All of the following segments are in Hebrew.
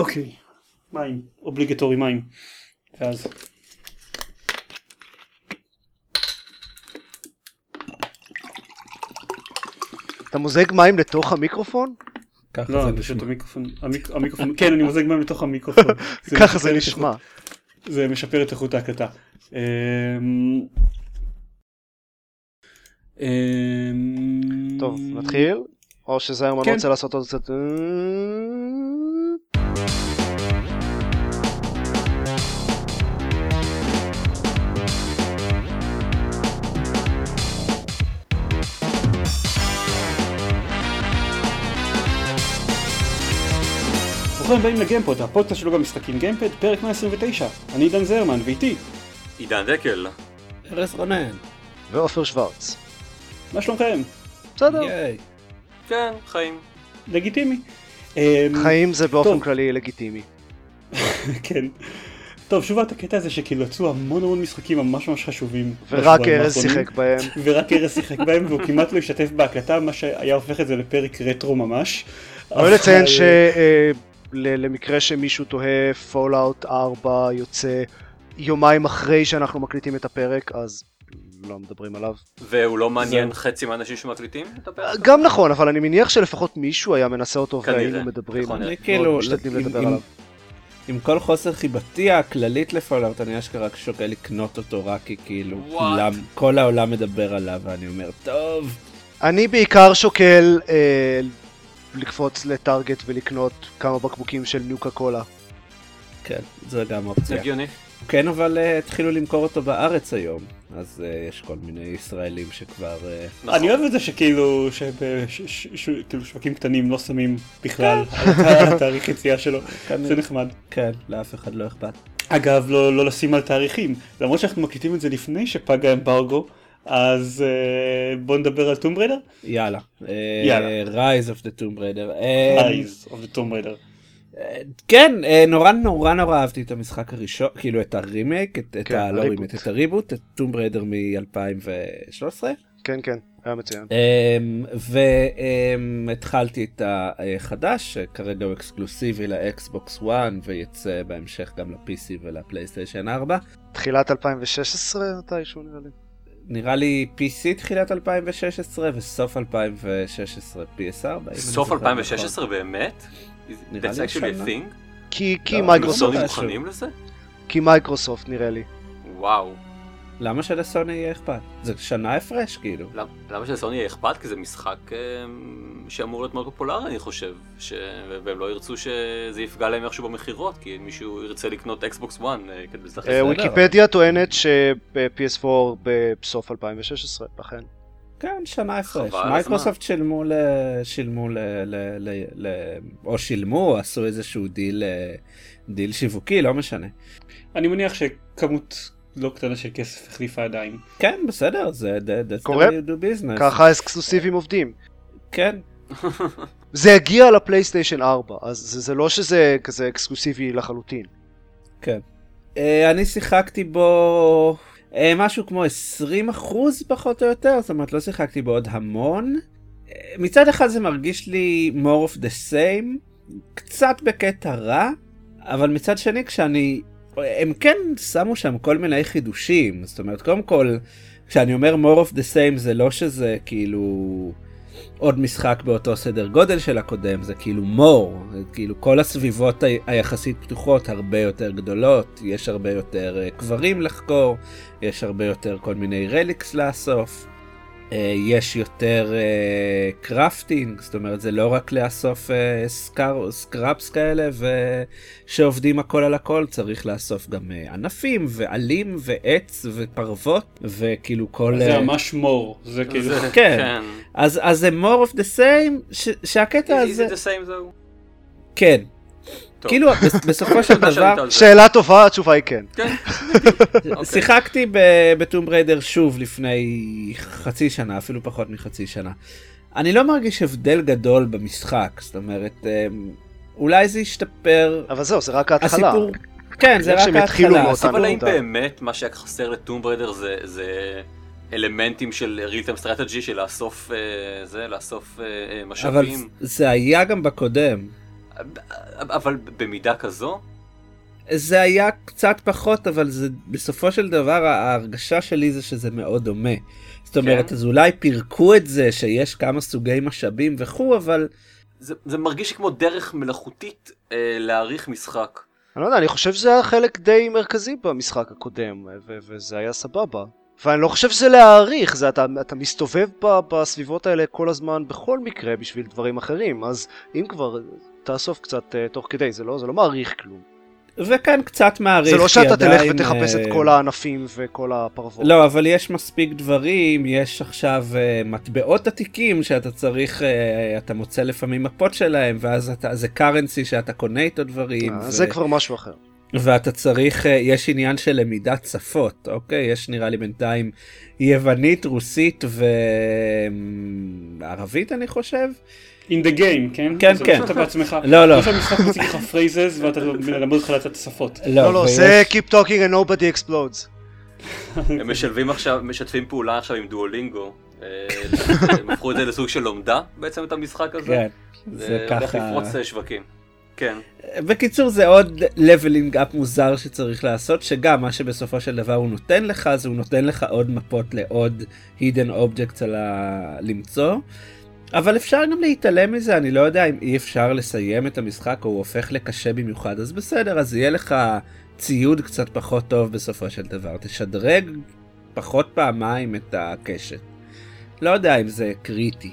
אוקיי, מים, אובליגטורי מים. ואז... אתה מוזג מים לתוך המיקרופון? ככה לא, זה פשוט נשמע. המיקרופון, המיק- המיקרופון, כן, אני מוזג מים לתוך המיקרופון. ככה זה נשמע. איכות- זה משפר את איכות ההקלטה. אמ, אמ, טוב, נתחיל? או שזיירמן כן. רוצה לעשות עוד קצת... ברוכים הבאים לגיימפוד, הפודקאסט שלו במשחקים גיימפד, פרק 129. אני עידן זרמן, ואיתי, עידן דקל. ארז רונן. ועופר שוורץ. מה שלומכם? בסדר. ייי. כן, חיים. לגיטימי. אמ, חיים זה באופן טוב. כללי לגיטימי. כן. טוב, שוב את הקטע הזה שכאילו יצאו המון המון משחקים ממש ממש חשובים. ורק ארז שיחק בהם. ורק ארז שיחק בהם והוא כמעט לא השתתף בהקלטה, מה שהיה הופך את זה לפרק רטרו ממש. אני רוצה לציין אבל- שלמקרה שמישהו תוהה, Fallout 4 יוצא יומיים אחרי שאנחנו מקליטים את הפרק, אז לא מדברים עליו. והוא לא מעניין זהו. חצי מהאנשים שמקליטים את הפרק? גם נכון, אבל אני מניח שלפחות מישהו היה מנסה אותו כנראה, והיינו מדברים. נכון. אני כאילו, משתדלים עם- לדבר עם- עליו. עם כל חוסר חיבתי הכללית לפולאאוט, אני אשכרה רק שוקל לקנות אותו רק כי כאילו? כולם, כל העולם מדבר עליו, ואני אומר, טוב, אני בעיקר שוקל אה, לקפוץ לטארגט ולקנות כמה בקבוקים של נוקה קולה. כן, זה גם אופציה. הגיוני. כן, אבל אה, התחילו למכור אותו בארץ היום, אז אה, יש כל מיני ישראלים שכבר... אה, נכון. אני אוהב את זה שכאילו, שכאילו שווקים קטנים לא שמים בכלל על התאריך יציאה שלו, זה נחמד. כן, לאף אחד לא אכפת. אגב, לא, לא לשים על תאריכים, למרות שאנחנו מקליטים את זה לפני שפג האמברגו, אז uh, בואו נדבר על טום בריידר? יאללה. אה, יאללה. Rise of the Tomb Raider. אה, Rise of the Tomb Raider. כן, אה, נורא נורא נורא אהבתי את המשחק הראשון, כאילו את הרימייק, את, את כן, ה... לא ה reboot. remake, את ה reboot, את Tomb Raider מ-2013. כן, כן, היה מצוין. והתחלתי את החדש, שכרגע הוא אקסקלוסיבי ל Xbox One ויצא בהמשך גם ל-PC ול PlayStation 4. תחילת 2016 מתישהו נראה לי. נראה לי PC תחילת 2016 וסוף 2016 PS4. אם אני סוף זוכר 2016 באמת? נראה לי שנה. כי, כי לא, מייקרוסופט? כי מייקרוסופט נראה לי. וואו. למה שלסוני יהיה אכפת? זה שנה הפרש כאילו. למ- למה שלסוני יהיה אכפת? כי זה משחק אה, שאמור להיות מאוד פופולרי אני חושב. ש- והם לא ירצו שזה יפגע להם איכשהו במכירות, כי מישהו ירצה לקנות Xbox One אה, כדי לשחק. אה, ויקיפדיה טוענת שב-PS4 בסוף 2016, לכן. כן, שנה הפרש. מייקרוסופט שילמו ל... שילמו ל... ל... ל... ל... או שילמו, עשו איזשהו דיל, אה, דיל שיווקי, לא משנה. אני מניח שכמות לא קטנה של כסף החליפה ידיים. כן, בסדר, זה קורה. ככה האקסקלוסיבים עובדים. כן, זה הגיע ל PlayStation 4, אז זה, זה לא שזה כזה אקסקלוסיבי לחלוטין. כן. אה, אני שיחקתי בו אה, משהו כמו 20 אחוז פחות או יותר, זאת אומרת לא שיחקתי בו עוד המון. אה, מצד אחד זה מרגיש לי more of the same, קצת בקטע רע, אבל מצד שני כשאני... הם כן שמו שם כל מיני חידושים, זאת אומרת קודם כל כשאני אומר more of the same זה לא שזה כאילו עוד משחק באותו סדר גודל של הקודם, זה כאילו more, זה כאילו כל הסביבות היחסית פתוחות הרבה יותר גדולות, יש הרבה יותר אה, קברים לחקור, יש הרבה יותר כל מיני relics לאסוף, יש יותר אה, crafting, זאת אומרת זה לא רק לאסוף אה, scr, scraps כאלה ושעובדים הכל על הכל, צריך לאסוף גם אה, ענפים ועלים ועץ ופרוות וכאילו כל... זה אה, ממש more, זה כאילו... זה- כן. אז, אז זה more of the same, ש, שהקטע הזה, Is it the same though? כן. כאילו בס- בסופו של דבר? שאלה טובה, התשובה היא כן. כן. אוקיי. שיחקתי ב- בטומב ריידר שוב לפני חצי שנה, אפילו פחות מחצי שנה. אני לא מרגיש הבדל גדול במשחק, זאת אומרת, אמ, אולי זה ישתפר, אבל זהו, זה רק ההתחלה. הסיפור, כן, זה רק ההתחלה, אבל האם. באמת מה שהיה חסר לטומב ריידר זה, זה אלמנטים של time strategy של לאסוף אה, זה, לאסוף אה, אה, אבל משאבים? זה היה גם בקודם. אבל במידה כזו? זה היה קצת פחות, אבל זה בסופו של דבר ההרגשה שלי זה שזה מאוד דומה. זאת אומרת, כן. אז אולי פירקו את זה שיש כמה סוגי משאבים וכו', אבל... זה, זה מרגיש כמו דרך מלאכותית אה, להעריך משחק. אני לא יודע, אני חושב שזה היה חלק די מרכזי במשחק הקודם, ו- וזה היה סבבה. ואני לא חושב שזה להעריך, זה אתה, אתה מסתובב ב- בסביבות האלה כל הזמן בכל מקרה בשביל דברים אחרים, אז אם כבר, תאסוף קצת uh, תוך כדי, זה לא, זה לא מעריך כלום. וכאן קצת מעריך. זה לא שאתה תלך ותחפש את כל הענפים וכל הפרוות. לא, אבל יש מספיק דברים, יש עכשיו uh, מטבעות עתיקים שאתה צריך, uh, אתה מוצא לפעמים מפות שלהם, ואז אתה, זה קרנסי שאתה קונה איתו דברים. ו... זה כבר משהו אחר. ואתה צריך, יש עניין של למידת שפות, אוקיי? יש נראה לי בינתיים יוונית, רוסית וערבית אני חושב. In the game, כן? כן, כן. אתה בעצמך. לא, לא. עכשיו המשחק מציג לך phrases ואתה מלמד אותך לצאת את השפות. לא, לא, זה keep talking and nobody explodes. הם משלבים עכשיו, משתפים פעולה עכשיו עם דואלינגו. אה, הם הפכו את זה לסוג של לומדה בעצם את המשחק הזה. כן, זה ככה. זה הולך לפרוץ שווקים. כן. בקיצור זה עוד leveling up מוזר שצריך לעשות שגם מה שבסופו של דבר הוא נותן לך זה הוא נותן לך עוד מפות לעוד hidden objects על ה... למצוא. אבל אפשר גם להתעלם מזה, אני לא יודע אם אי אפשר לסיים את המשחק או הוא הופך לקשה במיוחד, אז בסדר, אז יהיה לך ציוד קצת פחות טוב בסופו של דבר. תשדרג פחות פעמיים את הקשת. לא יודע אם זה קריטי.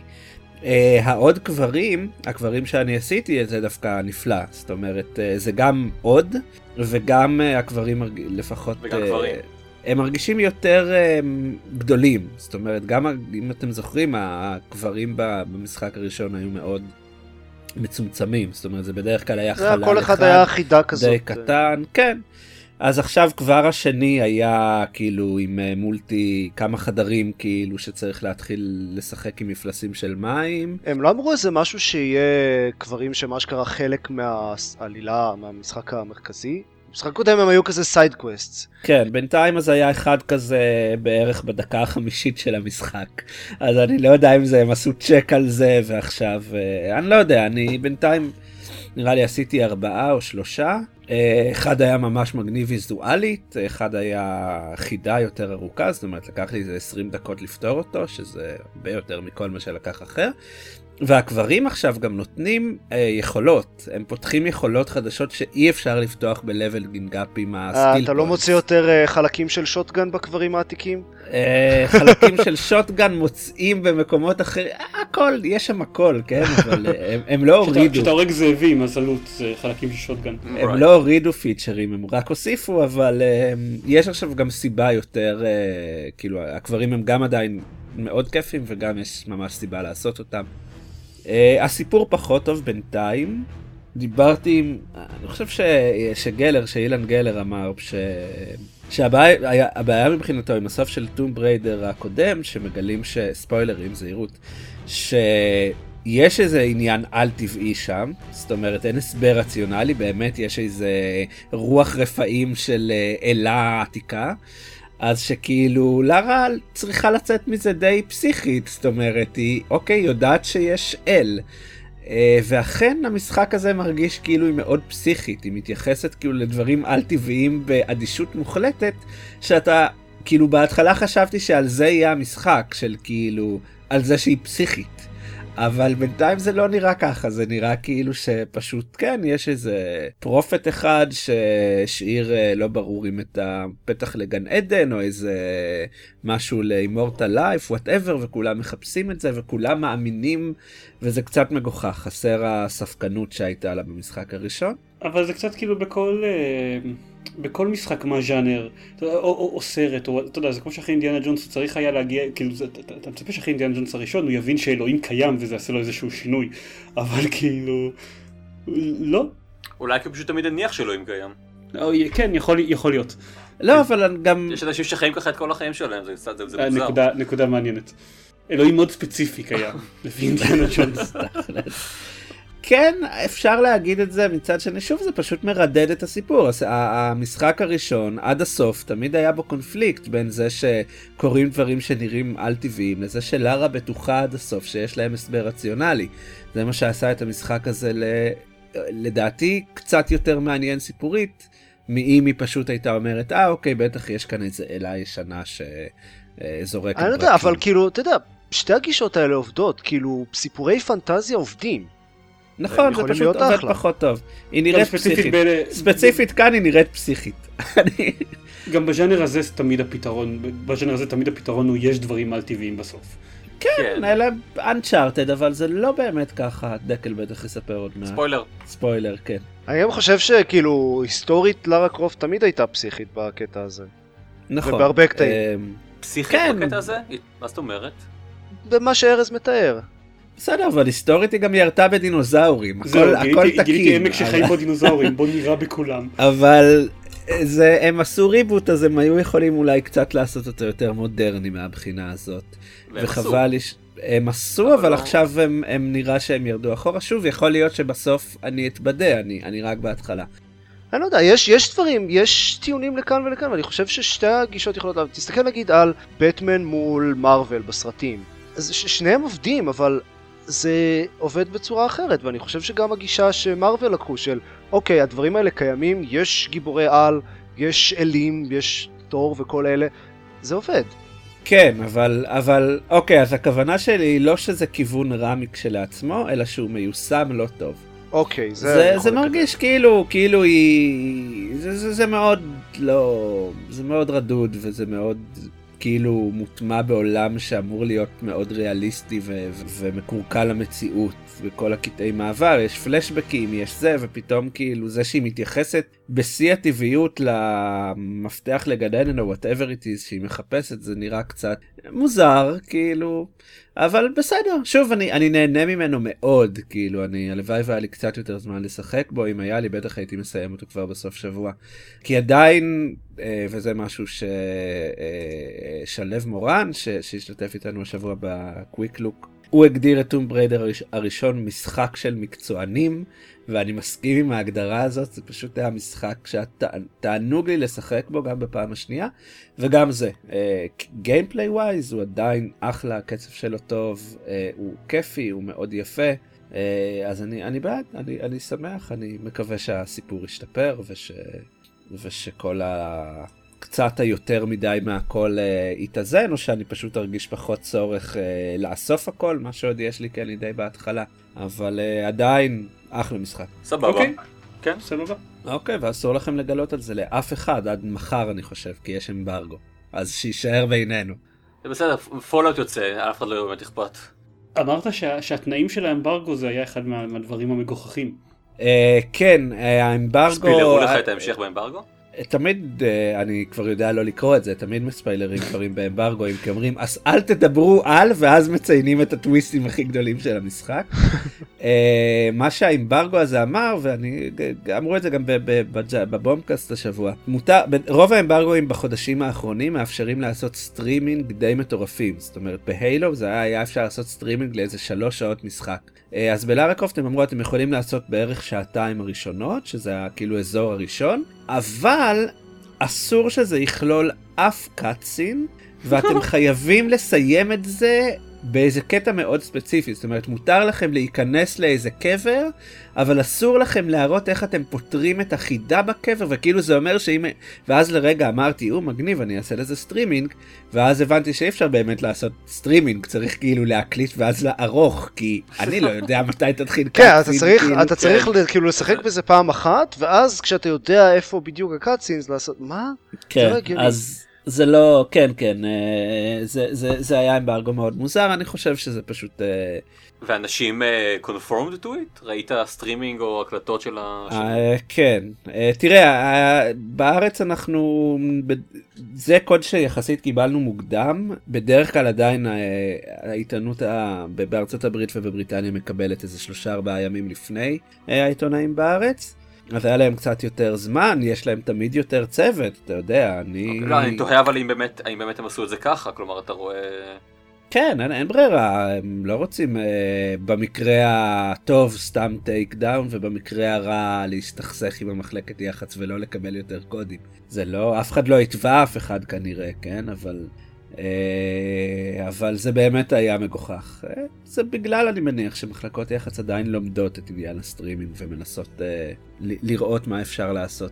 Uh, העוד קברים, הקברים שאני עשיתי, זה דווקא נפלא. זאת אומרת, uh, זה גם עוד, וגם uh, הקברים לפחות... וגם קברים. הם מרגישים יותר um, גדולים. זאת אומרת, גם אם אתם זוכרים, הקברים במשחק הראשון היו מאוד מצומצמים. זאת אומרת, זה בדרך כלל היה חלל אחד. כל אחד היה חידה כזאת. די קטן, כן. אז עכשיו כבר השני היה כאילו עם אה, מולטי כמה חדרים כאילו שצריך להתחיל לשחק עם מפלסים של מים. הם לא אמרו איזה משהו שיהיה קברים שמה שקרה חלק מהעלילה מהמשחק המרכזי? במשחק קודם הם היו כזה side quest. כן, בינתיים אז היה אחד כזה בערך בדקה החמישית של המשחק. אז אני לא יודע אם זה הם עשו צ'ק על זה ועכשיו, אה, אני לא יודע, אני בינתיים נראה לי עשיתי ארבעה או שלושה. אה, אחד היה ממש מגניב ויזואלית, אחד היה חידה יותר ארוכה, זאת אומרת לקח לי איזה 20 דקות לפתור אותו, שזה הרבה יותר מכל מה שלקח אחר. והקברים עכשיו גם נותנים אה, יכולות, הם פותחים יכולות חדשות שאי אפשר לפתוח ב-leveling up עם ה skill אה, אתה לא מוצא יותר אה, חלקים של שוטגן בקברים העתיקים? אה, חלקים של שוטגן מוצאים במקומות אחרים, הכל, יש שם הכל, כן, אבל אה, הם, הם לא הורידו. כשאתה הורג זאבים אז עלות זה חלקים של שוטגן. הם right. לא הורידו פיצ'רים, הם רק הוסיפו, אבל אה, יש עכשיו גם סיבה יותר, אה, כאילו הקברים הם גם עדיין מאוד כיפים וגם יש ממש סיבה לעשות אותם. Uh, הסיפור פחות טוב בינתיים. דיברתי עם, אני חושב ש, שגלר, שאילן גלר אמר ש, שהבעיה מבחינתו עם הסוף של טום בריידר הקודם, שמגלים שספוילרים, זהירות, שיש איזה עניין על טבעי שם, זאת אומרת אין הסבר רציונלי, באמת יש איזה רוח רפאים של אה, אלה עתיקה. אז שכאילו לארה צריכה לצאת מזה די פסיכית, זאת אומרת, היא אוקיי, יודעת שיש אל. אה, ואכן המשחק הזה מרגיש כאילו היא מאוד פסיכית, היא מתייחסת כאילו לדברים על טבעיים באדישות מוחלטת, שאתה, כאילו בהתחלה חשבתי שעל זה יהיה המשחק, של כאילו, על זה שהיא פסיכית. אבל בינתיים זה לא נראה ככה, זה נראה כאילו שפשוט כן, יש איזה prophet אחד שהשאיר אה, לא ברור אם את הפתח לגן עדן או איזה משהו ל immortal life, whatever, וכולם מחפשים את זה וכולם מאמינים, וזה קצת מגוחך, חסר הספקנות שהייתה לה במשחק הראשון. אבל זה קצת כאילו בכל... Uh... בכל משחק מהז'אנר, או, או, או סרט, או אתה יודע, זה כמו שאחרי אינדיאנה ג'ונס צריך היה להגיע, כאילו, זה, אתה, אתה מצפה שאחרי אינדיאנה ג'ונס הראשון הוא יבין שאלוהים קיים וזה יעשה לו איזשהו שינוי, אבל כאילו, לא. אולי כי הוא פשוט תמיד הניח שאלוהים קיים. או, כן, יכול, יכול להיות. לא, אבל גם... יש אנשים שחיים ככה את כל החיים שלהם, זה קצת, זה, זה מוזר. נקודה, נקודה מעניינת. אלוהים מאוד ספציפי קיים, לפי אינדיאנה ג'ונס. כן, אפשר להגיד את זה, מצד שני, שוב, זה פשוט מרדד את הסיפור. המשחק הראשון, עד הסוף, תמיד היה בו קונפליקט בין זה שקורים דברים שנראים על טבעיים, לזה שלארה בטוחה עד הסוף שיש להם הסבר רציונלי. זה מה שעשה את המשחק הזה ל... לדעתי קצת יותר מעניין סיפורית, מאם היא פשוט הייתה אומרת, אה אוקיי, בטח יש כאן איזה אלה ישנה שזורקת אני לא יודע, אבל כאילו, אתה יודע, שתי הגישות האלה עובדות, כאילו, סיפורי פנטזיה עובדים. נכון, זה פשוט עובד אחלה. פחות טוב. היא נראית פסיכית. ב- ספציפית כאן היא נראית פסיכית. אני- גם בז'אנר הזה זה תמיד הפתרון, בז'אנר הזה תמיד הפתרון הוא יש דברים על טבעיים בסוף. כן. אלה אנצ'ארטד, אבל זה לא באמת ככה, דקל בטח יספר עוד מעט. ספוילר. ספוילר, כן. אני גם חושב שכאילו, היסטורית לארה קרופט תמיד הייתה פסיכית בקטע הזה. נכון. ובהרבה קטעים. אמ, פסיכית כן. בקטע הזה? מה זאת אומרת? במה שארז מתאר. בסדר, אבל היסטורית היא גם ירתה בדינוזאורים, הכל זהו, הכל גיליתי-. עמק שחיים בו דינוזאורים, בוא נירה בכולם. אבל זה, הם עשו ריבוט, אז הם היו יכולים אולי קצת לעשות אותו יותר מודרני מהבחינה הזאת. וחבל לי... הם עשו, אבל אבל לא- עכשיו הם, הם נראה שהם ירדו אחורה. שוב, יכול להיות שבסוף אני אתבדה, אני, אני רק בהתחלה. אני לא יודע, יש, יש דברים, יש טיעונים לכאן ולכאן, ואני חושב ששתי הגישות יכולות. תסתכל נגיד על בטמן מול מארוול בסרטים. אז ש- שניהם עובדים, אבל זה עובד בצורה אחרת, ואני חושב שגם הגישה שמארוול לקחו של, אוקיי, הדברים האלה קיימים, יש גיבורי על, יש אלים, יש תור וכל אלה, זה עובד. כן, אבל, אבל, אוקיי, אז הכוונה שלי היא לא שזה כיוון רע כשלעצמו, אלא שהוא מיושם לא טוב. אוקיי, זה... זה, זה מרגיש כאילו, כאילו היא... זה, זה, זה מאוד לא... זה מאוד רדוד וזה מאוד כאילו מוטמע בעולם שאמור להיות מאוד ריאליסטי ו- ומקורקע למציאות וכל הקטעי מעבר, יש פלשבקים, יש זה, ופתאום כאילו זה שהיא מתייחסת בשיא הטבעיות למפתח לגן עדן או וואטאבר is שהיא מחפשת, זה נראה קצת מוזר, כאילו, אבל בסדר, שוב, אני, אני נהנה ממנו מאוד, כאילו, אני, הלוואי והיה לי קצת יותר זמן לשחק בו, אם היה לי, בטח הייתי מסיים אותו כבר בסוף שבוע. כי עדיין, אה, וזה משהו ששלו מורן, ש, שהשתתף איתנו השבוע בקוויק לוק, הוא הגדיר את טום בריידר הראש- הראשון משחק של מקצוענים, ואני מסכים עם ההגדרה הזאת, זה פשוט היה משחק שתענוג לי לשחק בו גם בפעם השנייה, וגם זה, גיימפליי ווייז הוא עדיין אחלה, הקצב שלו טוב, אה, הוא כיפי, הוא מאוד יפה, אה, אז אני, אני בעד, אני, אני שמח, אני מקווה שהסיפור ישתפר וש, ושכל ה... קצת היותר מדי מהכל אה, יתאזן, או שאני פשוט ארגיש פחות צורך אה, לאסוף הכל, מה שעוד יש לי, כי אני די בהתחלה, אבל אה, עדיין אחלה משחק. סבבה. אוקיי. כן. סבבה. אוקיי, ואסור לכם לגלות על זה לאף אחד עד מחר אני חושב, כי יש אמברגו. אז שיישאר בינינו. זה בסדר, פולאאוט יוצא, אף אחד לא באמת אכפת. אמרת שה, שהתנאים של האמברגו זה היה אחד מה, מהדברים המגוחכים. אה, כן, אה, האמברגו... ספילרו לך את ההמשך באמברגו? תמיד, אה, אני כבר יודע לא לקרוא את זה, תמיד מספיילרים דברים באמברגוים, כי אומרים, אז אל תדברו על, ואז מציינים את הטוויסטים הכי גדולים של המשחק. אה, מה שהאמברגו הזה אמר, ואני, אמרו את זה גם בבומקאסט השבוע, מותר, רוב האמברגוים בחודשים האחרונים מאפשרים לעשות סטרימינג די מטורפים. זאת אומרת, בהיילו זה היה, אפשר לעשות סטרימינג לאיזה שלוש שעות משחק. אה, אז בלארה קרופט הם אמרו, אתם יכולים לעשות בערך שעתיים הראשונות, שזה כאילו אזור הראשון, אבל אסור שזה יכלול אף cutscene, ואתם חייבים לסיים את זה באיזה קטע מאוד ספציפי. זאת אומרת, מותר לכם להיכנס לאיזה קבר, אבל אסור לכם להראות איך אתם פותרים את החידה בקבר, וכאילו זה אומר שאם... ואז לרגע אמרתי, הו מגניב, אני אעשה לזה סטרימינג, ואז הבנתי שאי אפשר באמת לעשות סטרימינג, צריך כאילו להקליט ואז לערוך, כי אני לא יודע מתי תתחיל כן, אתה cutscene, צריך, כאילו. אתה צריך ל- כאילו לשחק בזה פעם אחת, ואז כשאתה יודע איפה בדיוק ה cutscenes לעשות, מה? כן, לא. אז זה לא, כן, כן, אה, זה, זה, זה היה אמברגו מאוד מוזר, אני חושב שזה פשוט... אה, ואנשים conformed to it? ראית סטרימינג או הקלטות של ה... אה, כן, אה, תראה, אה, בארץ אנחנו, זה קוד שיחסית קיבלנו מוקדם, בדרך כלל עדיין העיתונות בארצות הברית ובבריטניה מקבלת איזה שלושה ארבעה ימים לפני העיתונאים בארץ. אז היה להם קצת יותר זמן, יש להם תמיד יותר צוות, אתה יודע, אני... לא, אני תוהה אבל אם באמת, האם באמת הם עשו את זה ככה, כלומר אתה רואה... כן, אין, אין ברירה, הם לא רוצים אה, במקרה הטוב סתם take down, ובמקרה הרע להסתכסך עם המחלקת יח"צ ולא לקבל יותר קודים. זה לא, אף אחד לא יתבע אף אחד כנראה, כן? אבל אבל זה באמת היה מגוחך. אה, זה בגלל, אני מניח, שמחלקות יח"צ עדיין לומדות את עניין הסטרימינג ומנסות אה, לראות מה אפשר לעשות.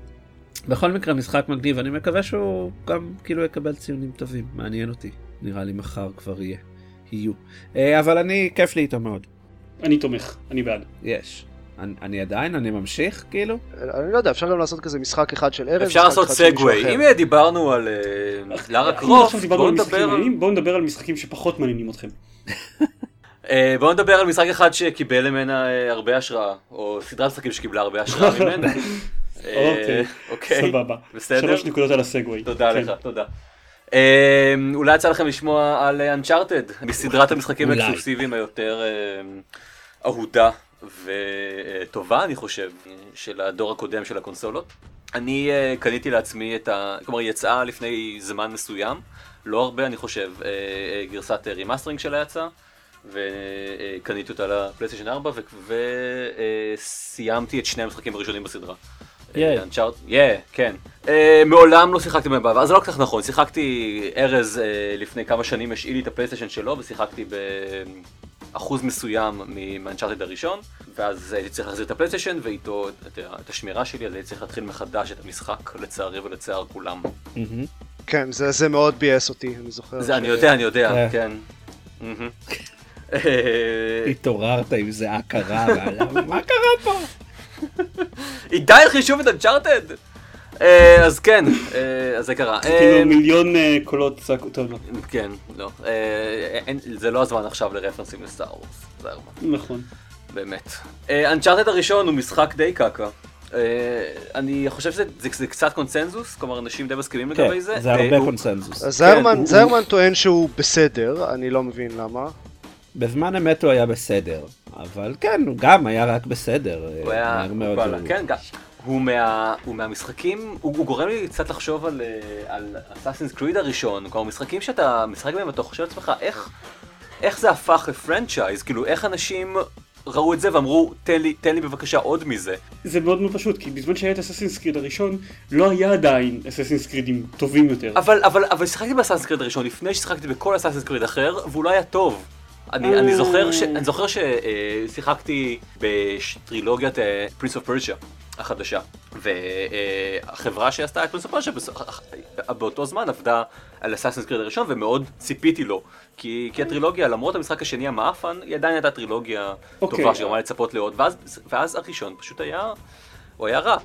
בכל מקרה, משחק מגניב, אני מקווה שהוא גם כאילו יקבל ציונים טובים, מעניין אותי. נראה לי מחר כבר יהיה. יהיו. אה, אבל אני, כיף לי איתו מאוד. אני תומך, אני בעד. יש. אני, אני עדיין, אני ממשיך, כאילו? אני לא יודע, אפשר גם לעשות כזה משחק אחד של ארז, אפשר לעשות סגווי. אם דיברנו על אה, לארה קרופט, בואו נדבר... בואו נדבר על משחקים שפחות מעניינים אתכם. אה, בואו נדבר על משחק אחד שקיבל ממנה אה, הרבה השראה, או סדרת משחקים שקיבלה הרבה השראה ממנה. אה, אוקיי, אוקיי, סבבה. בסדר? שלוש נקודות על הסגווי. תודה כן. לך, תודה. אה, אולי יצא לכם לשמוע על אנצ'ארטד, מסדרת המשחקים. ה exclusive-ים היותר אה, אהודה וטובה, אני חושב, של הדור הקודם של הקונסולות. אני אה, קניתי לעצמי את ה... כלומר, היא יצאה לפני זמן מסוים, לא הרבה, אני חושב, אה, אה, גרסת remastering שלה יצאה. וקניתי אותה לפלייסטיישן 4 וסיימתי את שני המשחקים הראשונים בסדרה. אנצ'ארט, יא, כן. אה, מעולם לא שיחקתי בהם בעבר, זה לא כל כך נכון, שיחקתי, ארז אה, לפני כמה שנים השאיל לי את הפלייסטיישן שלו ושיחקתי באחוז מסוים מאנצ'ארטד הראשון, ואז הייתי צריך להחזיר את הפלייסטיישן ואיתו את, השמירה שלי, אז הייתי צריך להתחיל מחדש את המשחק, לצערי ולצער כולם. מהמם. כן, זה זה מאוד ביאס אותי, אני זוכר. זה אני יודע, אני יודע, אה. כן. אה, התעוררת עם זיעה קרה, מה קרה פה? עידן חישוב את אנצ'ארטד! אה, אז כן, אה, אז זה קרה. כאילו מיליון אה, קולות צעקו, טוב, לא. כן, לא. זה לא הזמן עכשיו לרפרנסים לסטאר וורס, זה נכון. באמת. אנצ'ארטד הראשון הוא משחק די קקה. אני חושב שזה זה- זה קצת קונצנזוס, כלומר אנשים די מסכימים לגבי כן, זה. זה הרבה זיירמן הוא- זיירמן טוען שהוא בסדר, אני לא מבין למה. בזמן אמת הוא היה בסדר, אבל כן, הוא גם היה רק בסדר. הוא היה, מאוד הוא- כן, גם. הוא, מה, הוא מהמשחקים, הוא, הוא גורם לי קצת לחשוב על, אה, על אסאסינס קריד הראשון, כלומר משחקים שאתה משחק בהם ואתה חושב לעצמך איך, איך זה הפך לפרנצ'ייז, כאילו איך אנשים ראו את זה ואמרו תן לי, תן לי בבקשה עוד מזה. זה מאוד מאוד פשוט, כי בזמן שהיה את אססינס קריד הראשון, לא היה עדיין אססינס קרידים טובים יותר. אבל, אבל, אבל שיחקתי באסאסינס קריד הראשון לפני ששיחקתי בכל אסאסינס קריד אחר, והוא לא היה טוב. אני, אני זוכר ש- אני זוכר ששיחקתי בטרילוגיית פרינס אוף פרשיה החדשה, והחברה שעשתה את פרינס אוף פרשיה באותו זמן עבדה על אסאסינס קריד הראשון ומאוד ציפיתי לו, כי, כי הטרילוגיה למרות המשחק השני המעפן היא עדיין הייתה טרילוגיה אוקיי. טובה שגרמה לצפות לעוד, ואז, ואז הראשון פשוט היה, הוא היה רע.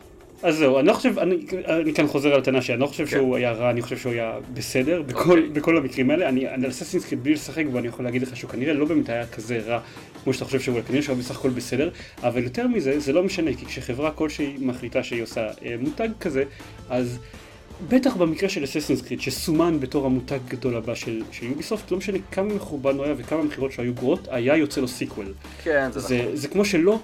אז זהו, אני לא חושב, אני, אני כאן חוזר על הטענה שלי, אני לא חושב כן. שהוא היה רע, אני חושב שהוא היה בסדר, בכל, אוקיי. בכל המקרים האלה, אני על אססינס קריד בלי לשחק בו, אני יכול להגיד לך שהוא כנראה לא באמת היה כזה רע, כמו שאתה חושב שהוא, כנראה שהוא היה בסך הכל בסדר, אבל יותר מזה, זה לא משנה, כי כשחברה כלשהי מחליטה שהיא עושה אה, מותג כזה, אז בטח במקרה של אססינס קריד, שסומן בתור המותג הגדול הבא של, של יוביסופט, לא משנה כמה מחורבן הוא היה וכמה מכירות שהיו גרועות, היה יוצא לו sequel. כן, זה, זה, נכון. זה כמו שלא,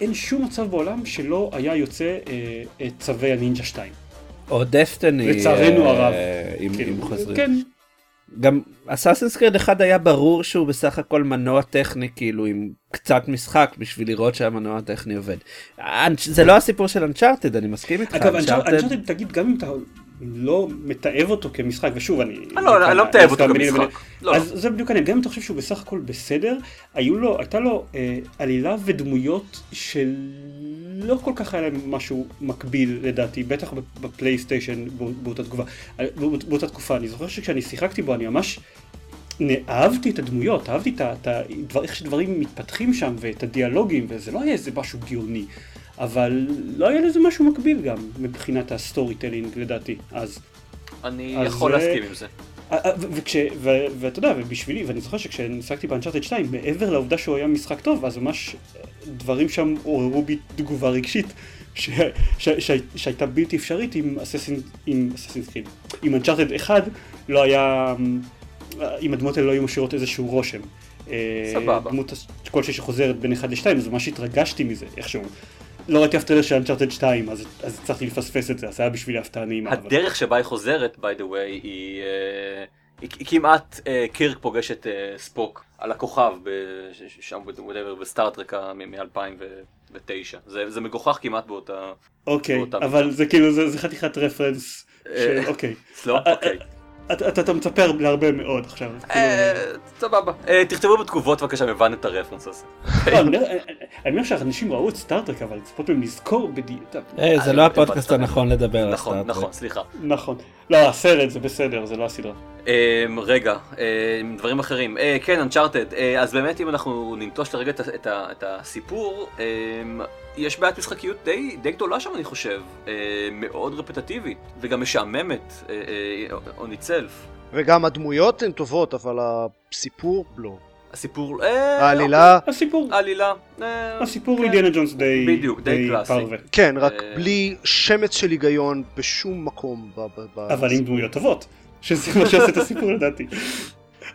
אין שום מצב בעולם שלא היה יוצא אה, אה, צווי הנינג'ה 2. או דסטיני. לצערנו הרב. אם כאילו, אם חוזרים. כן, גם אסאסינס קריד אחד היה ברור שהוא בסך הכל מנוע טכני כאילו עם קצת משחק בשביל לראות שהמנוע הטכני עובד. זה לא הסיפור של אנצ'ארטד אני מסכים איתך. אגב, אנצ'ארטד, תגיד, גם אם אתה לא מתעב אותו כמשחק, ושוב, אני... אני לא- אני לא מתעב אותו כמשחק. לא. אז זה בדיוק העניין, גם אם אתה חושב שהוא בסך הכל בסדר, היו לו, הייתה לו אה, עלילה ודמויות שלא כל כך היה להם משהו מקביל לדעתי, בטח בפלייסטיישן בא- באותה תקופה. אה, בא- באותה תקופה, אני זוכר שכשאני שיחקתי בו, אני ממש... אהבתי את הדמויות, אהבתי את ה- את איך שדברים מתפתחים שם ואת הדיאלוגים, וזה לא היה איזה משהו גאוני, אבל לא היה לזה משהו מקביל גם מבחינת ה storytelling לדעתי, אז. אני אז יכול להסכים עם זה. אה, אה, וכש... ואתה יודע, ובשבילי, ואני זוכר שכששיחקתי ב Uncharted 2, מעבר לעובדה שהוא היה משחק טוב, אז ממש אה, דברים שם עוררו בי תגובה רגשית. ש... ש... ש... שהייתה בלתי אפשרית עם Assassin's Creed. עם Uncharted 1 לא היה, אם הדמות האלה לא היו משאירות איזשהו רושם. אה, סבבה. דמות כלשהי שחוזרת בין 1 ל-2, אז ממש התרגשתי מזה, איכשהו. לא ראיתי אף טריילר של Uncharted 2, אז, אז הצלחתי לפספס את זה, אז היה בשבילי הפתעה נעימה. אבל- הדרך שבה היא חוזרת, by the way, היא, אה, היא, היא כמעט אה, קירק פוגש את אה, ספוק על הכוכב, שם בסטארטרק מ-2009. זה, זה מגוחך כמעט באותה... אוקיי, באותה אבל. זה כאילו, זה, זה חתיכת רפרנס אוקיי. אה, אוקיי. אתה- מצפה להרבה מאוד עכשיו. אה, סבבה. אה, תכתבו בתגובות בבקשה אם הבנת את הרפרנס הזה. לא, אני אומר- אומר שאנשים ראו את סטארטרק אבל לצפות מהם לזכור בדיוק. זה לא הפודקאסט. הנכון לדבר על נכון, הסטארט-טרק. נכון, סליחה. נכון. לא, הסרט זה בסדר, זה לא הסדרה. אמ, רגע, אמ, דברים אחרים. אה, כן, אנצ'ארטד. אז באמת אם אנחנו ננטוש לרגע את את את הסיפור, אמ, יש בעיית משחקיות די די גדולה שם אני חושב. אה, מאוד רפטטיבית, וגם משעממת, on itself. וגם הדמויות הן טובות, אבל הסיפור לא. הסיפור... אה, העלילה, הסיפור, העלילה. אה, הסיפור כן. אינדיאנה ג'ונס די בדיוק, די קלאסי. כן, רק אה, בלי שמץ של היגיון בשום מקום. אבל עם דמויות טובות, שזה מה שעושה את הסיפור לדעתי.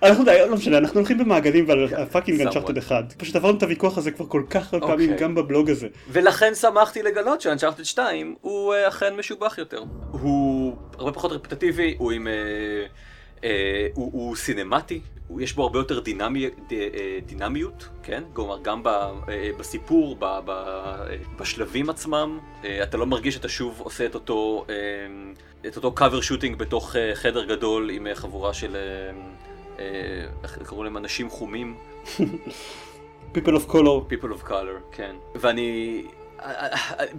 אנחנו די, לא משנה, אנחנו הולכים במעגלים ועל הפאקינג somewhat. אנצ'ארטד אחד. פשוט עברנו את הוויכוח הזה כבר כל כך הרבה פעמים אוקיי. גם בבלוג הזה. ולכן שמחתי לגלות שאנצ'ארטד 2 הוא אכן משובח יותר. הוא הרבה פחות רפטטיבי, הוא עם... אה, אה, הוא, הוא סינמטי, הוא, יש בו הרבה יותר דינמי, ד, אה, דינמיות, כן? כלומר, גם ב, אה, בסיפור, ב, ב, אה, בשלבים עצמם, אה, אתה לא מרגיש שאתה שוב עושה את אותו, אה, את אותו קאבר שוטינג בתוך אה, חדר גדול עם אה, חבורה של... אה, אה, איך קראו להם? אנשים חומים. People of color. People of color, כן. ואני...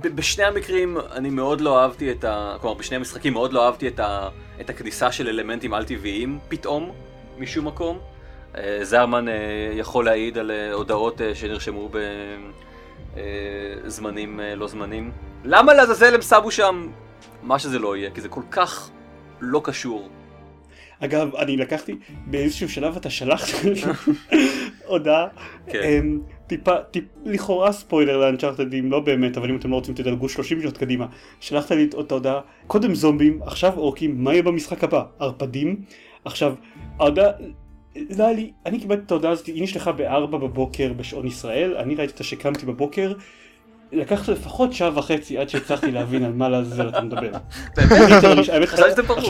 בשני המקרים אני מאוד לא אהבתי את ה... כלומר, בשני המשחקים מאוד לא אהבתי את, ה... את הכניסה של אלמנטים על-טבעיים פתאום, משום מקום. אה, זרמן אה, יכול להעיד על אה, הודעות שנרשמו בזמנים לא זמנים. למה לעזאזל הם שמו שם מה שזה לא יהיה? כי זה כל כך לא קשור. אגב, אני לקחתי, באיזשהו שלב אתה שלחת הודעה, כן. אמ, טיפה, טיפ, לכאורה ספוילר לאנצ'ארטד, אם לא באמת, אבל אם אתם לא רוצים תדלגו 30 שנות קדימה. שלחת לי את ההודעה, קודם זומבים, עכשיו אורקים, מה יהיה במשחק הבא? ערפדים? עכשיו, ההודעה, לא היה לי, אני קיבלתי את ההודעה הזאת, היא נשלחה בארבע בבוקר בשעון ישראל, אני ראיתי אותה שקמתי בבוקר, לקח לפחות שעה וחצי עד שהצלחתי להבין על מה לעזאזל אתה מדבר. ברור.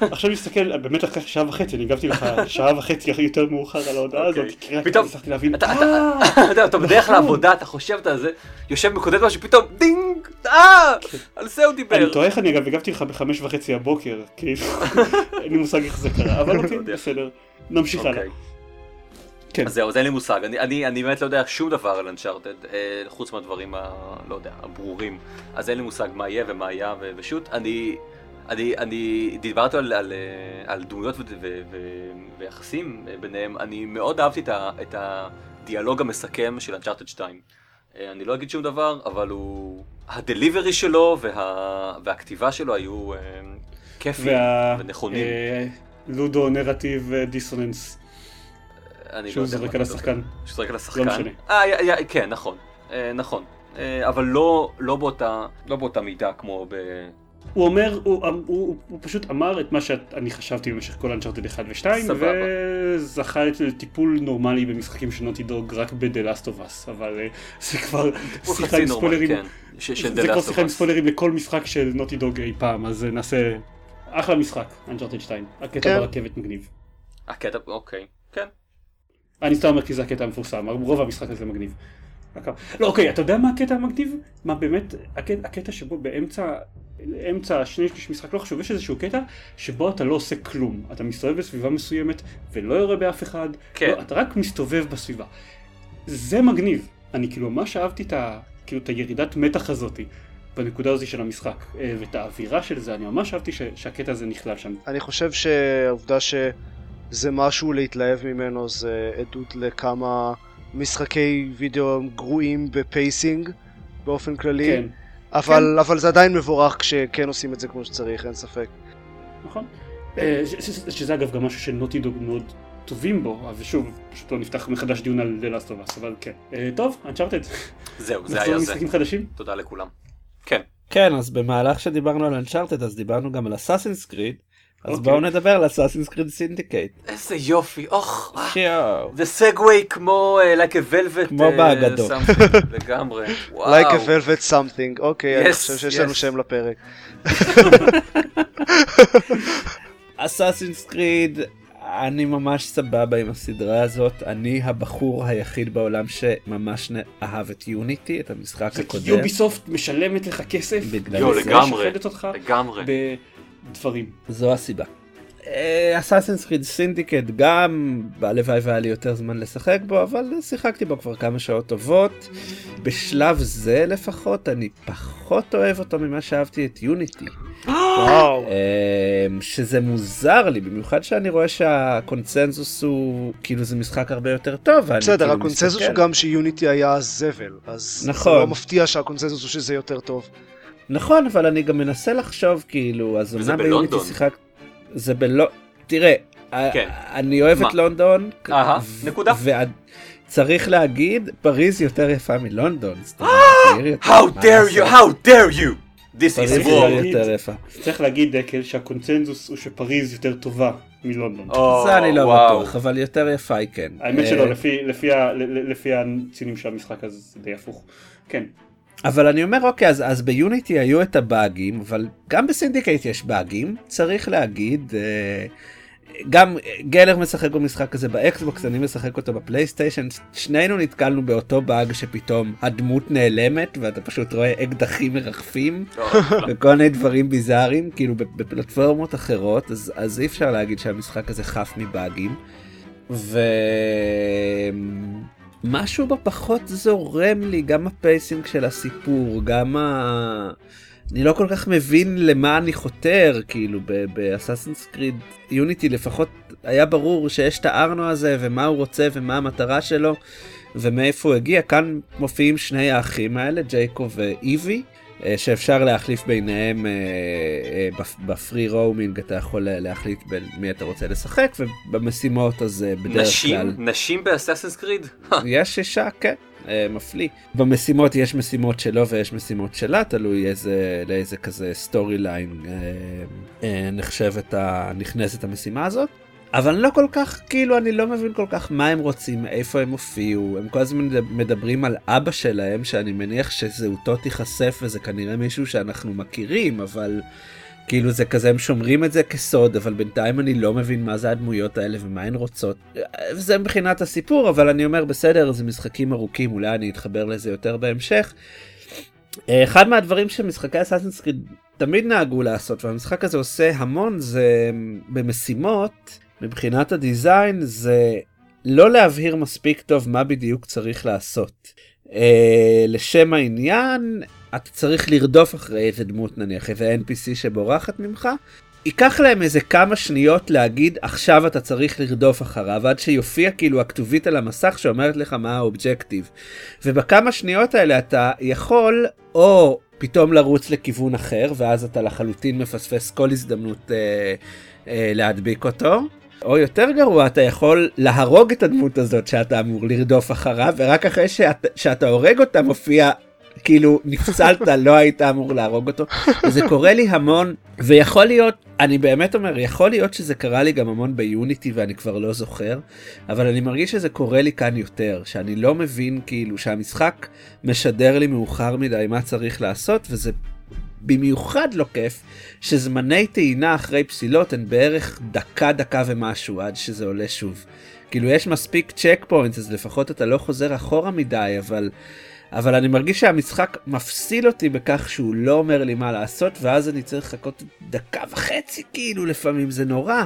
עכשיו אני מסתכל, באמת לקח שעה וחצי, אני הגבתי לך שעה וחצי יותר מאוחר על ההודעה הזאת, אוקיי. כי רק הצלחתי להבין, אתה- "אה, אתה יודע, אתה בדרך נכון. לעבודה, אתה חושב, אתה זה, יושב מקודד משהו, פתאום דינג, אה, על זה הוא דיבר. אני תוהה איך אני אגב הגבתי לך בחמש וחצי הבוקר, כאילו, אין לי מושג איך זה קרה, אבל אוקיי. בסדר, נמשיך הלאה. כן. אז זהו, אז אין לי מושג, אני, אני, אני באמת לא יודע שום דבר על Uncharted, אה, חוץ מהדברים, ה, לא יודע, הברורים. אז אין לי מושג מה יהיה ומה היה, ו- פשוט, אני, אני, אני דיברתי על, על, אה, על דמויות ו- ו- ו- ויחסים ביניהם, אני מאוד אהבתי את, ה, את הדיאלוג המסכם של Uncharted 2. אה, אני לא אגיד שום דבר, אבל הוא... הדליברי שלו וה... והכתיבה שלו היו אה, כיפיים וה... ונכונים. אה, לודו נרטיב דיסוננס, שהוא לא זורק מה על השחקן. מדבר. שזורק על השחקן. משנה. אה, כן, נכון. אה, נכון. אה, אבל לא, לא, באותה, לא באותה מידה כמו ב... הוא אומר, הוא, הוא, הוא, הוא פשוט אמר את מה שאני חשבתי במשך כל אנצ'ארטד 1 ו-2, סבבה. וזכה לטיפול נורמלי במשחקים של נוטי דוג רק ב-The Last of Us, אבל זה כבר שיחה עם ספוילרים, כן. זה כבר שיחה עם. ספוילרים לכל משחק של נוטי דוג אי פעם, אז נעשה אחלה משחק, אנצ'ארטד 2, הקטע כן. ברכבת מגניב. הקטע, אוקיי. כן. אני סתם אומר כי זה הקטע המפורסם, רוב המשחק הזה מגניב. לא אוקיי, אתה יודע מה הקטע המגניב? מה באמת, הקטע, הקטע שבו באמצע, אמצע שני שליש משחק, לא חשוב, יש איזשהו קטע שבו אתה לא עושה כלום. אתה מסתובב בסביבה מסוימת ולא יורה באף אחד, כן. לא, אתה רק מסתובב בסביבה. זה מגניב. אני כאילו ממש אהבתי את, ה, כאילו, את הירידת מתח הזאתי. בנקודה הזו של המשחק, אה, ואת האווירה של זה, אני ממש אהבתי ש, שהקטע הזה נכלל שם. אני חושב שהעובדה שזה משהו להתלהב ממנו זה עדות לכמה משחקי וידאו גרועים בפייסינג באופן כללי. כן, אבל, אבל זה עדיין מבורך כשכן עושים את זה כמו שצריך, אין ספק. נכון. אה, שזה אגב גם משהו ש Naughty Dog מאוד טובים בו, אז שוב, פשוט לא נפתח מחדש דיון על The Last of Us, אבל כן. אה, טוב, Uncharted, זהו, זה היה זה. למשחקים חדשים? תודה לכולם. כן. כן, אז במהלך שדיברנו על Uncharted אז דיברנו גם על Assassin's Creed, אז אוקיי. בואו נדבר על Assassin's Creed Syndicate. איזה יופי, אוח. שיואו. זה segue כמו אה, like a velvet. כמו אה, באגדות. something, לגמרי. וואו. Like a velvet something, אוקיי, אני Yes, חושב שיש לנו. שם לפרק. אסאסינס קריד, אני ממש סבבה עם הסדרה הזאת, אני הבחור היחיד בעולם שממש אהב את יוניטי, את המשחק הקודם. יוביסופט משלמת לך כסף, בגלל זה. לגמרי. לגמרי. בדברים. זו הסיבה. אסאסינס קריד סינדיקט גם, הלוואי והיה לי יותר זמן לשחק בו, אבל שיחקתי בו כבר כמה שעות טובות. בשלב זה לפחות, אני פחות אוהב אותו ממה שאהבתי את יוניטי. אמ, שזה מוזר לי, במיוחד שאני רואה שהקונצנזוס הוא, כאילו זה משחק הרבה יותר טוב. בסדר, כאילו הקונצנזוס. הוא גם שיוניטי היה זבל, אז נכון. זה לא מפתיע שהקונצנזוס הוא שזה יותר טוב. נכון, אבל אני גם מנסה לחשוב, כאילו, אז אמנם ביוניטי בלונדון. שיחק... זה בלא... תראה, כן. אני אוהב מה? את לונדון. אהה, ו- נקודה. צריך להגיד, פריז יותר יפה מלונדון. יותר- How dare you, how dare you! This is war. צריך להגיד דקל שהקונצנזוס הוא שפריז יותר טובה מלונדון. זה אני לא. בטוח, אבל יותר יפה היא כן. האמת אה, שלא, לפי- לפי ה- ל- ל- לפי הציונים של המשחק אז זה די הפוך. כן. אבל אני אומר אוקיי אז, אז ב Unity היו את הבאגים אבל גם ב Syndicate יש באגים צריך להגיד אה, גם גלר משחק במשחק הזה ב Xbox אני משחק אותו ב PlayStation שנינו נתקלנו באותו באג שפתאום הדמות נעלמת ואתה פשוט רואה אקדחים מרחפים לא, לא. וכל מיני דברים ביזאריים כאילו בפלטפורמות אחרות אז, אז אי אפשר להגיד שהמשחק הזה חף מבאגים. ומשהו בו פחות זורם לי גם ה pacing של הסיפור גם ה... אני לא כל כך מבין למה אני חותר כאילו ב Assassin's Creed Unity לפחות היה ברור שיש את הארנו הזה ומה הוא רוצה ומה המטרה שלו ומאיפה הוא הגיע. כאן מופיעים שני האחים האלה ג'ייקוב ואיבי שאפשר להחליף ביניהם אה, אה, בפ- ב free roaming אתה יכול להחליט במי אתה רוצה לשחק ובמשימות אז אה, בדרך נשים? כלל נשים ב Assassin's Creed? יש אישה כן אה, מפליא במשימות יש משימות שלו ויש משימות שלה תלוי איזה לאיזה כזה story line נחשבת נכנסת המשימה הזאת. אבל לא כל כך כאילו אני לא מבין כל כך מה הם רוצים איפה הם הופיעו הם כל הזמן מדברים על אבא שלהם שאני מניח שזהותו תיחשף וזה כנראה מישהו שאנחנו מכירים אבל כאילו זה כזה הם שומרים את זה כסוד אבל בינתיים אני לא מבין מה זה הדמויות האלה ומה הן רוצות. זה מבחינת הסיפור אבל אני אומר בסדר זה משחקים ארוכים אולי אני אתחבר לזה יותר בהמשך. אחד מהדברים שמשחקי אסאסינס תמיד נהגו לעשות והמשחק הזה עושה המון זה במשימות מבחינת הדיזיין זה לא להבהיר מספיק טוב מה בדיוק צריך לעשות. אה, לשם העניין אתה צריך לרדוף אחרי איזה דמות נניח איזה npc שבורחת ממך. ייקח להם איזה כמה שניות להגיד עכשיו אתה צריך לרדוף אחריו עד שיופיע כאילו הכתובית על המסך שאומרת לך מה האובג'קטיב. ובכמה שניות האלה אתה יכול או פתאום לרוץ לכיוון אחר ואז אתה לחלוטין מפספס כל הזדמנות אה, אה, להדביק אותו. או יותר גרוע אתה יכול להרוג את הדמות הזאת שאתה אמור לרדוף אחריו ורק אחרי שאת, שאתה הורג אותה מופיע כאילו נפסלת לא היית אמור להרוג אותו. זה קורה לי המון ויכול להיות אני באמת אומר יכול להיות שזה קרה לי גם המון ביוניטי ואני כבר לא זוכר אבל אני מרגיש שזה קורה לי כאן יותר שאני לא מבין כאילו שהמשחק משדר לי מאוחר מדי מה צריך לעשות וזה במיוחד לא כיף שזמני טעינה אחרי פסילות הן בערך דקה דקה ומשהו עד שזה עולה שוב. כאילו יש מספיק צ'ק פוינט אז לפחות אתה לא חוזר אחורה מדי אבל אבל אני מרגיש שהמשחק מפסיל אותי בכך שהוא לא אומר לי מה לעשות ואז אני צריך לחכות דקה וחצי כאילו לפעמים זה נורא.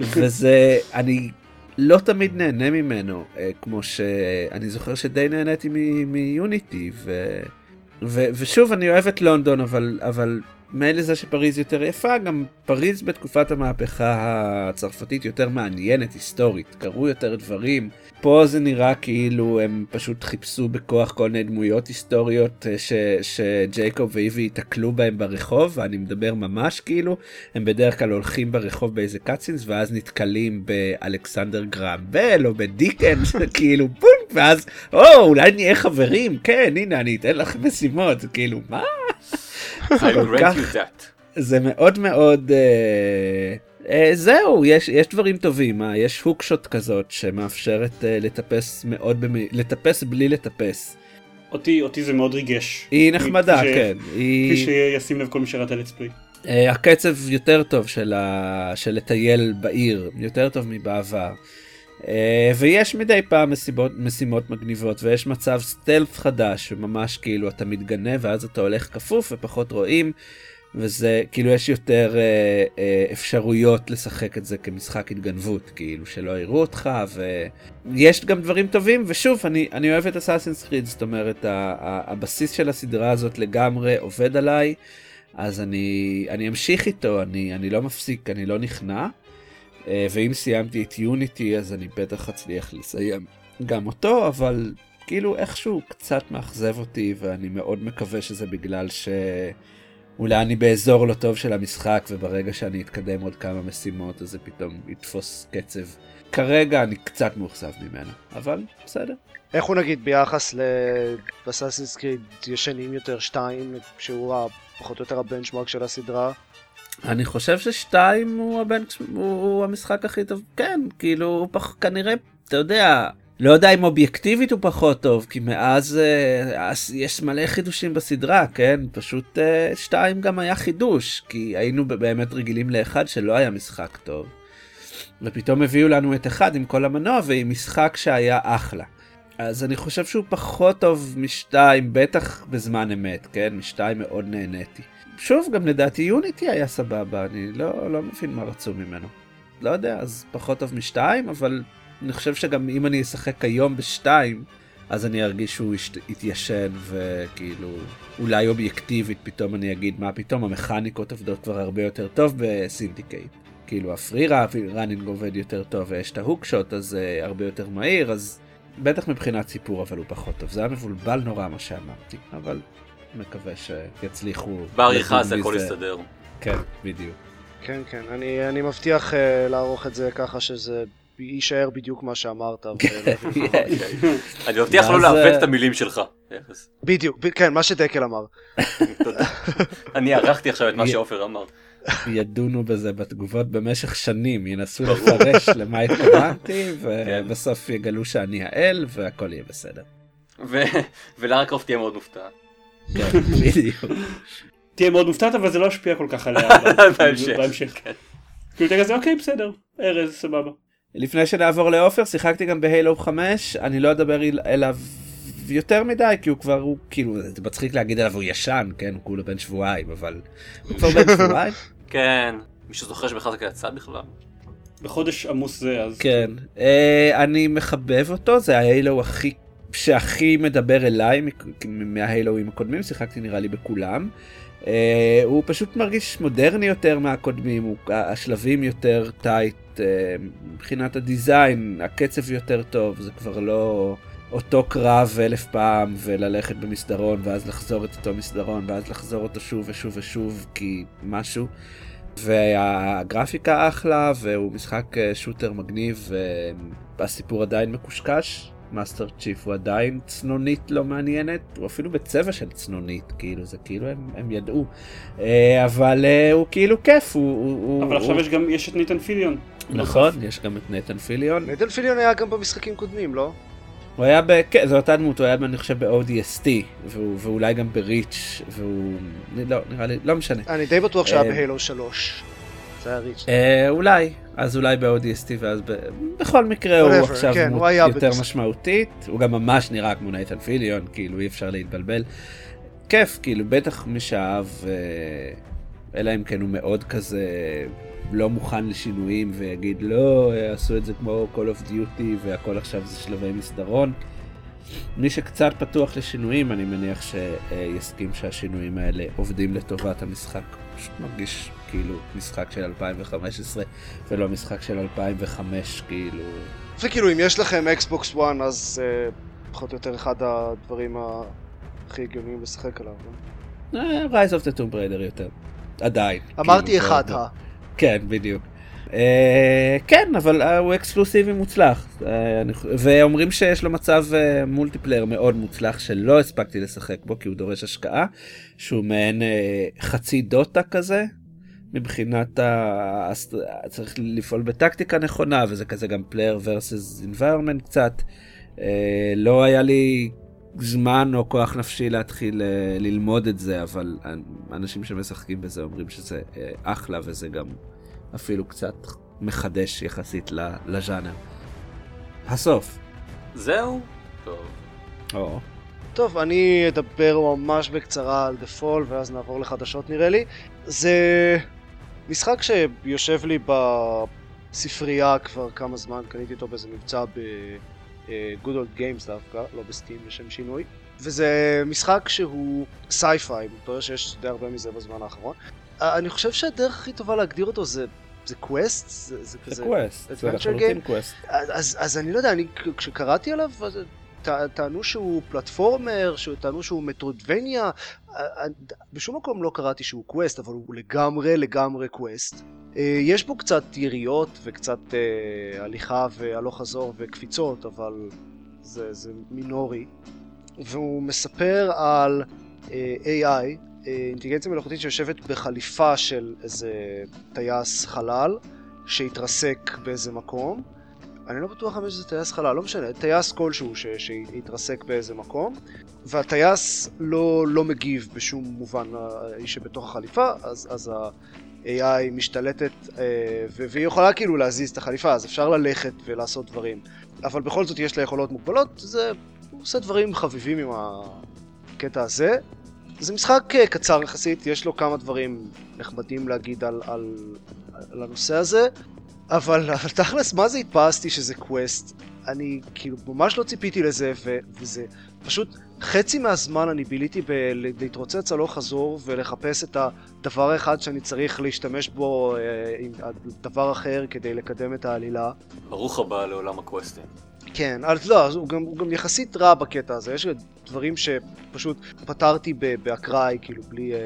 וזה אני לא תמיד נהנה ממנו אה, כמו שאני זוכר שדי נהניתי מ- מיוניטי ו... ו- ושוב אני אוהב את לונדון אבל אבל מילא זה שפריז יותר יפה גם פריז בתקופת המהפכה הצרפתית יותר מעניינת היסטורית. קרו יותר דברים. פה זה נראה כאילו הם פשוט חיפשו בכוח כל מיני דמויות היסטוריות אה, ש- שג'ייקוב ואיבי ייתקלו בהם ברחוב ואני מדבר ממש כאילו הם בדרך כלל הולכים ברחוב באיזה קאצינס ואז נתקלים באלכסנדר גרם בל או בדיקנס כאילו בום ואז או אולי נהיה חברים כן הנה אני אתן לך משימות כאילו מה כל כך-. זה מאוד מאוד אה, זהו יש יש דברים טובים אה, יש הוקשוט כזאת שמאפשרת אה, לטפס מאוד במי... לטפס בלי לטפס. אותי אותי זה מאוד ריגש. היא נחמדה כפי ש- כן כפי היא שישים לב כל מי שראה את הלטספליי. אה, הקצב יותר טוב של, ה... של לטייל בעיר יותר טוב מבעבר. אה, ויש מדי פעם מסיבות, משימות מגניבות ויש מצב סטלף חדש שממש כאילו אתה מתגנב ואז אתה הולך כפוף ופחות רואים וזה כאילו יש יותר אה, אה, אפשרויות לשחק את זה כמשחק התגנבות, כאילו שלא יראו אותך, ויש גם דברים טובים, ושוב, אני, אני אוהב את אסאסינס קריד, זאת אומרת, ה, ה, הבסיס של הסדרה הזאת לגמרי עובד עליי, אז אני, אני אמשיך איתו, אני, אני לא מפסיק, אני לא נכנע, ואם סיימתי את יוניטי, אז אני בטח אצליח לסיים גם אותו, אבל כאילו איכשהו קצת מאכזב אותי, ואני מאוד מקווה שזה בגלל ש... אולי אני באזור לא טוב של המשחק, וברגע שאני אתקדם עוד כמה משימות, אז זה פתאום יתפוס קצב. כרגע אני קצת מאוכזב ממנו, אבל בסדר. איך הוא נגיד ביחס לאסאסינס קריד ישנים יותר 2, שהוא פחות או יותר הבנצ'מרק של הסדרה? אני חושב ששתיים הוא, הבנצ'... הוא, הוא המשחק הכי טוב, כן, כאילו, הוא פח... כנראה, אתה יודע, לא יודע אם אובייקטיבית הוא פחות טוב, כי מאז אה, יש מלא חידושים בסדרה, כן? פשוט אה, שתיים גם היה חידוש, כי היינו באמת רגילים לאחד שלא היה משחק טוב. ופתאום הביאו לנו את אחד עם כל המנוע ועם משחק שהיה אחלה. אז אני חושב שהוא פחות טוב משתיים, בטח בזמן אמת, כן? משתיים מאוד נהניתי. שוב, גם לדעתי Unity היה סבבה, אני לא, לא מבין מה רצו ממנו. לא יודע, אז פחות טוב משתיים, אבל אני חושב שגם אם אני אשחק היום בשתיים, אז אני ארגיש שהוא יתיישן וכאילו אולי אובייקטיבית פתאום אני אגיד מה פתאום המכניקות עובדות כבר הרבה יותר טוב ב Syndicate. כאילו ה free ראנינג עובד יותר טוב ויש את ההוק שוט אז uh, הרבה יותר מהיר אז בטח מבחינת סיפור אבל הוא פחות טוב זה היה מבולבל נורא מה שאמרתי אבל מקווה שיצליחו. בעריכה זה הכל יסתדר. כן בדיוק. כן כן אני, אני מבטיח uh, לערוך את זה ככה שזה יישאר בדיוק מה שאמרת. אני מבטיח לא לעוות את המילים שלך. בדיוק, כן, מה שדקל אמר. אני ערכתי עכשיו את מה שעופר אמר. ידונו בזה בתגובות במשך שנים, ינסו לפרש למה התכוונתי, כן. ובסוף יגלו שאני האל, והכל יהיה בסדר. ולארה קרופט תהיה מאוד מופתעת. כן, בדיוק. תהיה מאוד מופתעת, אבל זה לא ישפיע כל כך עליה בהמשך. כן. כאילו כזה, אוקיי, בסדר, ארז, סבבה. לפני שנעבור לעופר, שיחקתי גם בהיילו 5, אני לא אדבר אליו יותר מדי, כי הוא כבר, הוא כאילו, זה מצחיק להגיד עליו, הוא ישן, כן, הוא כולה בן שבועיים, אבל הוא כבר בן שבועיים. כן, מישהו זוכר שבכלל זה יצא בכלל? בחודש עמוס זה אז. כן, אה, אני מחבב אותו, זה ההיילו הכי, שהכי מדבר אליי מההילואים הקודמים, שיחקתי נראה לי בכולם. אה, הוא פשוט מרגיש מודרני יותר מהקודמים, הוא, השלבים יותר טייט, uh, מבחינת ה design, הקצב יותר טוב, זה כבר לא אותו קרב אלף פעם וללכת במסדרון ואז לחזור את אותו מסדרון ואז לחזור אותו שוב ושוב ושוב כי משהו. והגרפיקה אחלה והוא משחק אה, shooter מגניב והסיפור עדיין מקושקש. Master Chief הוא עדיין צנונית לא מעניינת, הוא אפילו בצבע של צנונית, כאילו זה כאילו הם, הם ידעו. אה, אבל אה, הוא כאילו כיף, הוא... הוא אבל הוא, עכשיו הוא... יש גם, יש את ניתן פיליון. נכון, יש גם את ניתן פיליון. ניתן פיליון היה גם במשחקים קודמים, לא? הוא היה ב... כן, זו אותה דמות, הוא היה אני חושב ב-ODST, והוא, ואולי גם בריץ', והוא... לא, נראה לי, לא משנה. אני די בטוח שהיה אה, בהילו 3. ריץ'. אולי, אז אולי ב-ODST ואז ב... בכל מקרה הוא עכשיו כן, דמות יותר משמעותית, הוא גם ממש נראה כמו נייתן פיליון, כאילו אי אפשר להתבלבל. כיף, כאילו בטח מי שאהב, אה, אלא אם כן הוא מאוד כזה לא מוכן לשינויים ויגיד לא, עשו את זה כמו Call of Duty והכל עכשיו זה שלבי מסדרון. מי שקצת פתוח לשינויים, אני מניח שיסכים שהשינויים האלה עובדים לטובת המשחק. פשוט מרגיש כאילו משחק של 2015 ולא משחק של 2005 כאילו. וכאילו אם יש לכם אקסבוקס 1 אז uh, פחות או יותר אחד הדברים הכי הגיוניים לשחק עליו. Rise of the Tomb Raider יותר. עדיין. אמרתי כאילו, אחד, אה? כן, בדיוק. אה, כן, אבל אה, הוא אקסקלוסיבי מוצלח. אה, אני, ואומרים שיש לו מצב אה, multiplayer מאוד מוצלח שלא הספקתי לשחק בו כי הוא דורש השקעה, שהוא מעין אה, חצי Dota כזה, מבחינת ה... צריך לפעול בטקטיקה נכונה וזה כזה גם player versus environment קצת. אה, לא היה לי זמן או כוח נפשי להתחיל אה, ללמוד את זה אבל אנשים שמשחקים בזה אומרים שזה אה, אחלה וזה גם אפילו קצת מחדש יחסית לז'אנר. הסוף. זהו? טוב. או. טוב, אני אדבר ממש בקצרה על The Fall ואז נעבור לחדשות נראה לי. זה משחק שיושב לי בספרייה כבר כמה זמן, קניתי אותו באיזה מבצע ב-Good Old Games דווקא, לא בסטים לשם שינוי. וזה משחק שהוא sci-fi, מתברר שיש די הרבה מזה בזמן האחרון. אני חושב שהדרך הכי טובה להגדיר אותו זה זה קווסט? זה, זה כזה... זה קווסט, זה adventure לחלוטין game? קווסט. אז, אז, אז אני לא יודע, אני כשקראתי עליו, טענו שהוא platformer, טענו שהוא Metroidvania, אה, אה, בשום מקום לא קראתי שהוא קווסט, אבל הוא לגמרי לגמרי קווסט. אה, יש בו קצת יריות וקצת הליכה והלוך חזור וקפיצות, אבל זה, זה מינורי. והוא מספר על AI, אינטליגנציה מלאכותית שיושבת בחליפה של איזה טייס חלל שהתרסק באיזה מקום. אני לא בטוח אם זה טייס חלל, לא משנה, טייס כלשהו ש- שהתרסק באיזה מקום, והטייס לא, לא מגיב בשום מובן, האיש שבתוך החליפה, אז, אז ה-AI משתלטת, אה, והיא יכולה כאילו להזיז את החליפה, אז אפשר ללכת ולעשות דברים. אבל בכל זאת יש לה יכולות מוגבלות, זה הוא עושה דברים חביבים עם הקטע הזה. זה משחק אה, קצר יחסית, יש לו כמה דברים נחמדים להגיד על, על, על הנושא הזה, אבל, אבל תכלס, מה זה התפעסתי שזה קווסט? אני כאילו ממש לא ציפיתי לזה, ו, וזה פשוט חצי מהזמן אני ביליתי בלהתרוצץ הלוך חזור ולחפש את הדבר האחד שאני צריך להשתמש בו אה, עם דבר אחר כדי לקדם את העלילה. ברוך הבא לעולם הקווסטים. כן, אז לא, אז הוא גם, הוא גם יחסית רע בקטע הזה, יש דברים שפשוט פתרתי באקראי, כאילו בלי, אה,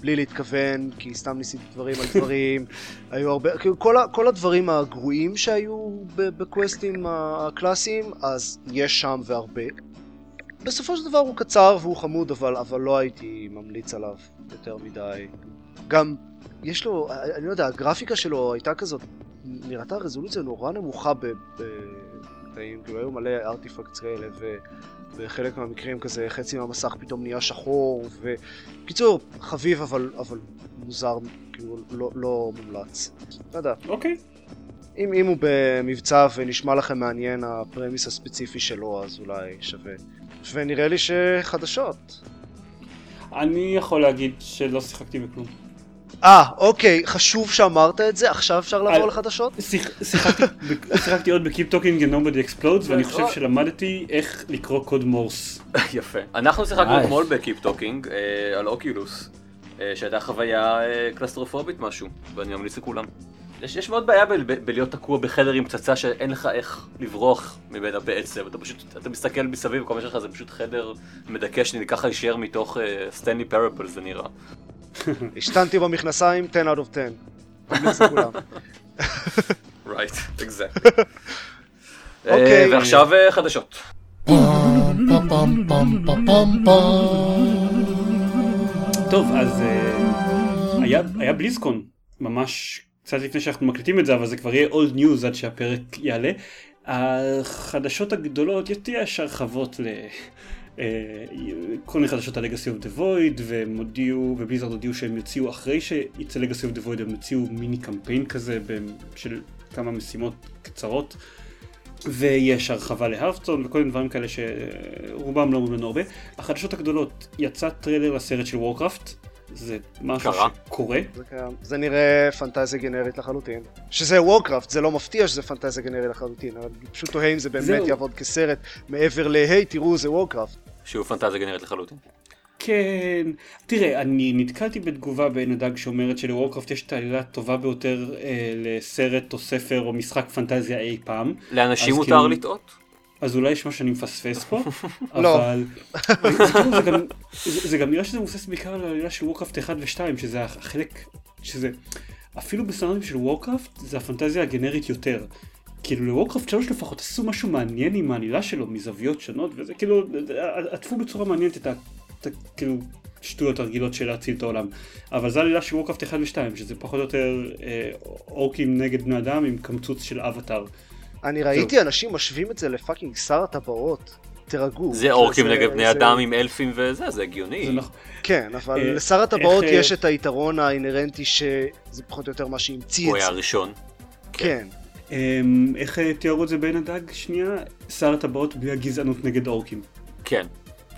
בלי להתכוון, כי סתם ניסיתי דברים על דברים, היו הרבה, כאילו כל, ה- כל הדברים הגרועים שהיו בקווסטים הקלאסיים, אז יש שם והרבה. בסופו של דבר הוא קצר והוא חמוד, אבל, אבל לא הייתי ממליץ עליו יותר מדי. גם, יש לו, אני לא יודע, הגרפיקה שלו הייתה כזאת, נראתה רזולוציה נורא נמוכה ב... ב קטעים, כאילו היו מלא ארטיפקטס כאלה, ובחלק מהמקרים כזה חצי מהמסך פתאום נהיה שחור, וקיצור, חביב אבל, אבל מוזר, כאילו לא, לא מומלץ. לא יודע. אוקיי. אם, אם הוא במבצע ונשמע לכם מעניין הפרמיס הספציפי שלו, אז אולי שווה. ונראה לי שחדשות. אני יכול להגיד שלא שיחקתי בכלום. אה, אוקיי, חשוב שאמרת את זה, עכשיו אפשר לעבור אה, לחדשות? שיח- שיחקתי עוד ב-Keep Talking and Nobody Explodes ואני חושב לא. שלמדתי איך לקרוא קוד מורס. יפה. אנחנו שיחקנו. אתמול ב Keep Talking אה, על Oculus, אה, שהייתה חוויה אה, קלסטרופובית משהו, ואני ממליץ לכולם. יש, יש מאוד בעיה ב- ב- בלהיות תקוע בחדר עם פצצה שאין לך איך לברוח ממנה בעצם, אתה פשוט, אתה מסתכל מסביב, כל מה שלך זה פשוט חדר מדכא שנלקח הישר מתוך סטנלי uh, פרבל זה נראה. השתנתי במכנסיים, 10 out of 10. ממליץ לכולם. right, exactly. אוקיי. אה, ועכשיו אה, חדשות. טוב, אז אה, היה, בליזקון, ממש קצת לפני שאנחנו מקליטים את זה, אבל זה כבר יהיה old news עד שהפרק יעלה. החדשות הגדולות, יש הרחבות ל... אה, כל מיני חדשות על Legacy of the Void, והם הודיעו, ו Blizzard הודיעו שהם יוציאו אחרי שיצא Legacy of the Void, הם יוציאו מיני קמפיין כזה של כמה משימות קצרות. ויש הרחבה ל Hearthstone וכל מיני דברים כאלה שרובם לא אומרים לנו הרבה. החדשות הגדולות, יצא טריילר לסרט של Warcraft, זה משהו קרה? שקורה. זה קיים. זה נראה פנטזיה גנרית לחלוטין. שזה וורקראפט, זה לא מפתיע שזה פנטזיה גנרית לחלוטין, אבל אני פשוט תוהה אם זה באמת זהו. יעבוד כסרט מעבר ל-היי, תראו, זה וורקראפט. שהוא פנטזיה גנרית לחלוטין. כן, תראה, אני נתקלתי בתגובה בעין הדג שאומרת שלוורקראפט יש את העלילה הטובה ביותר אה, לסרט או ספר או משחק פנטזיה אי פעם, לאנשים מותר כאילו- לטעות? אז אולי יש משהו שאני מפספס פה, לא. אבל זה, כאילו, זה, גם, זה, זה גם נראה שזה מבוסס בעיקר על העלילה של וורקראפט 1 ו-2, שזה החלק, שזה, אפילו בסטנדרטים של וורקראפט זה הפנטזיה הגנרית יותר. כאילו לוורקראפט 3 לפחות עשו משהו מעניין עם העלילה שלו מזוויות שונות וזה כאילו עטפו בצורה מעניינת את ה... את ה- כאילו שטויות הרגילות של להציל את העולם אבל זה העלילה של וורקראפט 1 ו-2 שזה פחות או יותר אה, אורקים נגד בני אדם עם קמצוץ של אווטאר. אני ראיתי אנשים משווים את זה ל fucking שר הטבעות. תירגעו. זה אורקים זה- נגד בני אדם עם אלפים וזה, זה הגיוני. נכון. כן, אבל אה, לשר הטבעות אה, יש את היתרון האינהרנטי שזה פחות או יותר מה שהמציא הוא את היה זה. הראשון. כן. אמ, איך תיארו את זה בעין הדג? שנייה, שר הטבעות בלי הגזענות נגד אורקים. כן.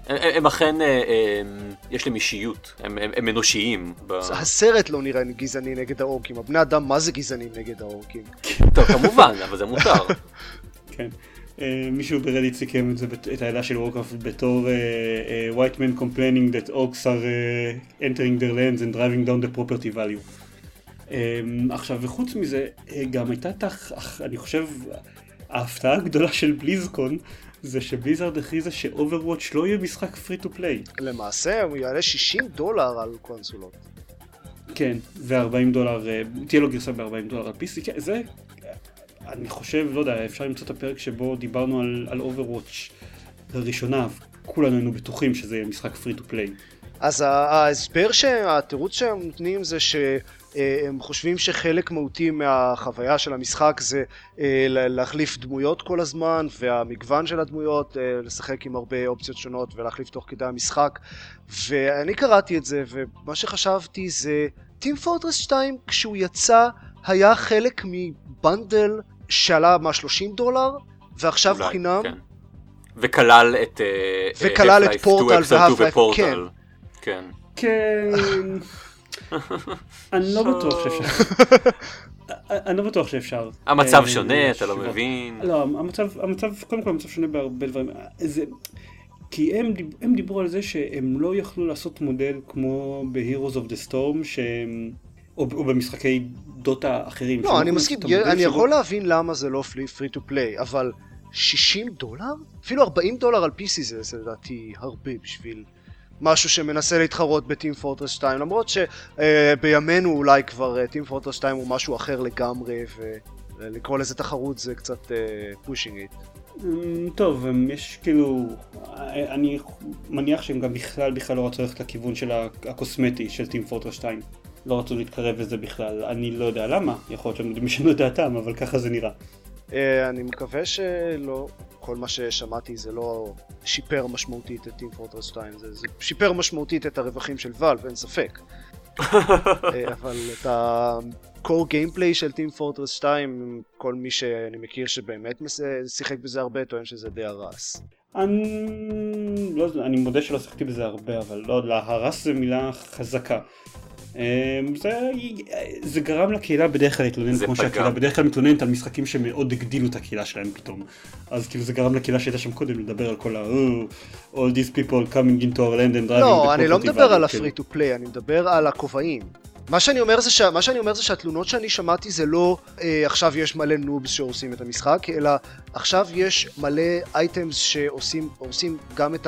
הם, הם אכן, אה, יש להם אישיות, הם, הם, הם אנושיים. ב... הסרט לא נראה גזעני נגד האורקים, הבני אדם מה זה גזענים נגד האורקים? טוב, כמובן, אבל זה מותר. כן. אה, מישהו ברדיט סיכם את זה, בת- את העילה של וורקראפט בתור אה, אה, white men complaining that orcs are uh, entering their lands and driving down the property value. אה, עכשיו, וחוץ מזה, גם הייתה תח... אני חושב, ההפתעה הגדולה של בליזקון, זה שבליזרד הכריזה שאוברוואץ' לא יהיה משחק free to play. למעשה הוא יעלה 60 דולר על קונסולות. כן, ו-40 דולר, אה, תהיה לו גרסה ב-40 דולר על PC, כן, זה, אני חושב, לא יודע, אפשר למצוא את הפרק שבו דיברנו על, על Overwatch לראשונה, כולנו היינו בטוחים שזה יהיה משחק free to play. אז ההסבר, התירוץ שהם נותנים זה שהם חושבים שחלק מהותי מהחוויה של המשחק זה אה, להחליף דמויות כל הזמן והמגוון של הדמויות, אה, לשחק עם הרבה אופציות שונות ולהחליף תוך כדי המשחק ואני קראתי את זה ומה שחשבתי זה טים פורטרס 2 כשהוא יצא היה חלק מבנדל שעלה מה 30 דולר ועכשיו אולי, חינם כן. וכלל את... אה, וכלל את Half-Life 2, פורטל Episode 2 והאף-לייף, ופורטל. כן. כן, אני לא בטוח שאפשר. אני לא בטוח שאפשר. המצב אה, שונה, אתה לא. מבין. לא, המצב, המצב, קודם כל המצב שונה בהרבה דברים. זה, כי הם, הם דיברו על זה שהם לא יכלו לעשות מודל כמו ב-Heroes of the Storm, שהם, או, או במשחקי דוטה אחרים. לא, אני יכלו מסכים, אני שבו- יכול להבין למה זה לא free to play, אבל 60 דולר? אפילו 40 דולר על PC זה זה לדעתי הרבה בשביל משהו שמנסה להתחרות בטים פורטרס 2, למרות שבימינו אולי כבר טים פורטרס 2 הוא משהו אחר לגמרי, ולקרוא לזה תחרות זה קצת pushing it. אמ, טוב, אמ, יש כאילו, אה, אני מניח שהם גם בכלל בכלל לא רצו ללכת לכיוון של הקוסמטי של טים פורטרס 2. לא רצו להתקרב לזה בכלל, אני לא יודע למה, יכול להיות שהם לשנות את דעתם, אבל ככה זה נראה. אה, אני מקווה שלא, כל מה ששמעתי זה לא שיפר משמעותית את טים פורטרס 2, זה, זה שיפר משמעותית את הרווחים של ואלב, אין ספק. אה, אבל את ה-core gameplay של טים פורטרס 2, כל מי שאני מכיר שבאמת שיחק בזה הרבה טוען שזה די הרס. אני, לא, אני מודה שלא שיחקתי בזה הרבה, אבל לא, להרס זה מילה חזקה. אמ, זה, זה גרם לקהילה בדרך כלל להתלונן כמו פגע. שהקהילה בדרך כלל מתלוננת על משחקים שמאוד הגדילו את הקהילה שלהם פתאום. אז כאילו זה גרם לקהילה שהייתה שם קודם לדבר על כל ה... "Oh, all these people coming into our land and driving לא, אני לא מדבר value", על כאילו. הפרי טו פליי, אני מדבר על הכובעים. מה שאני אומר זה, ש... מה שאני אומר זה שהתלונות שאני שמעתי זה לא אה, עכשיו יש מלא noobs שהורסים את המשחק, אלא עכשיו יש מלא items שעושים גם את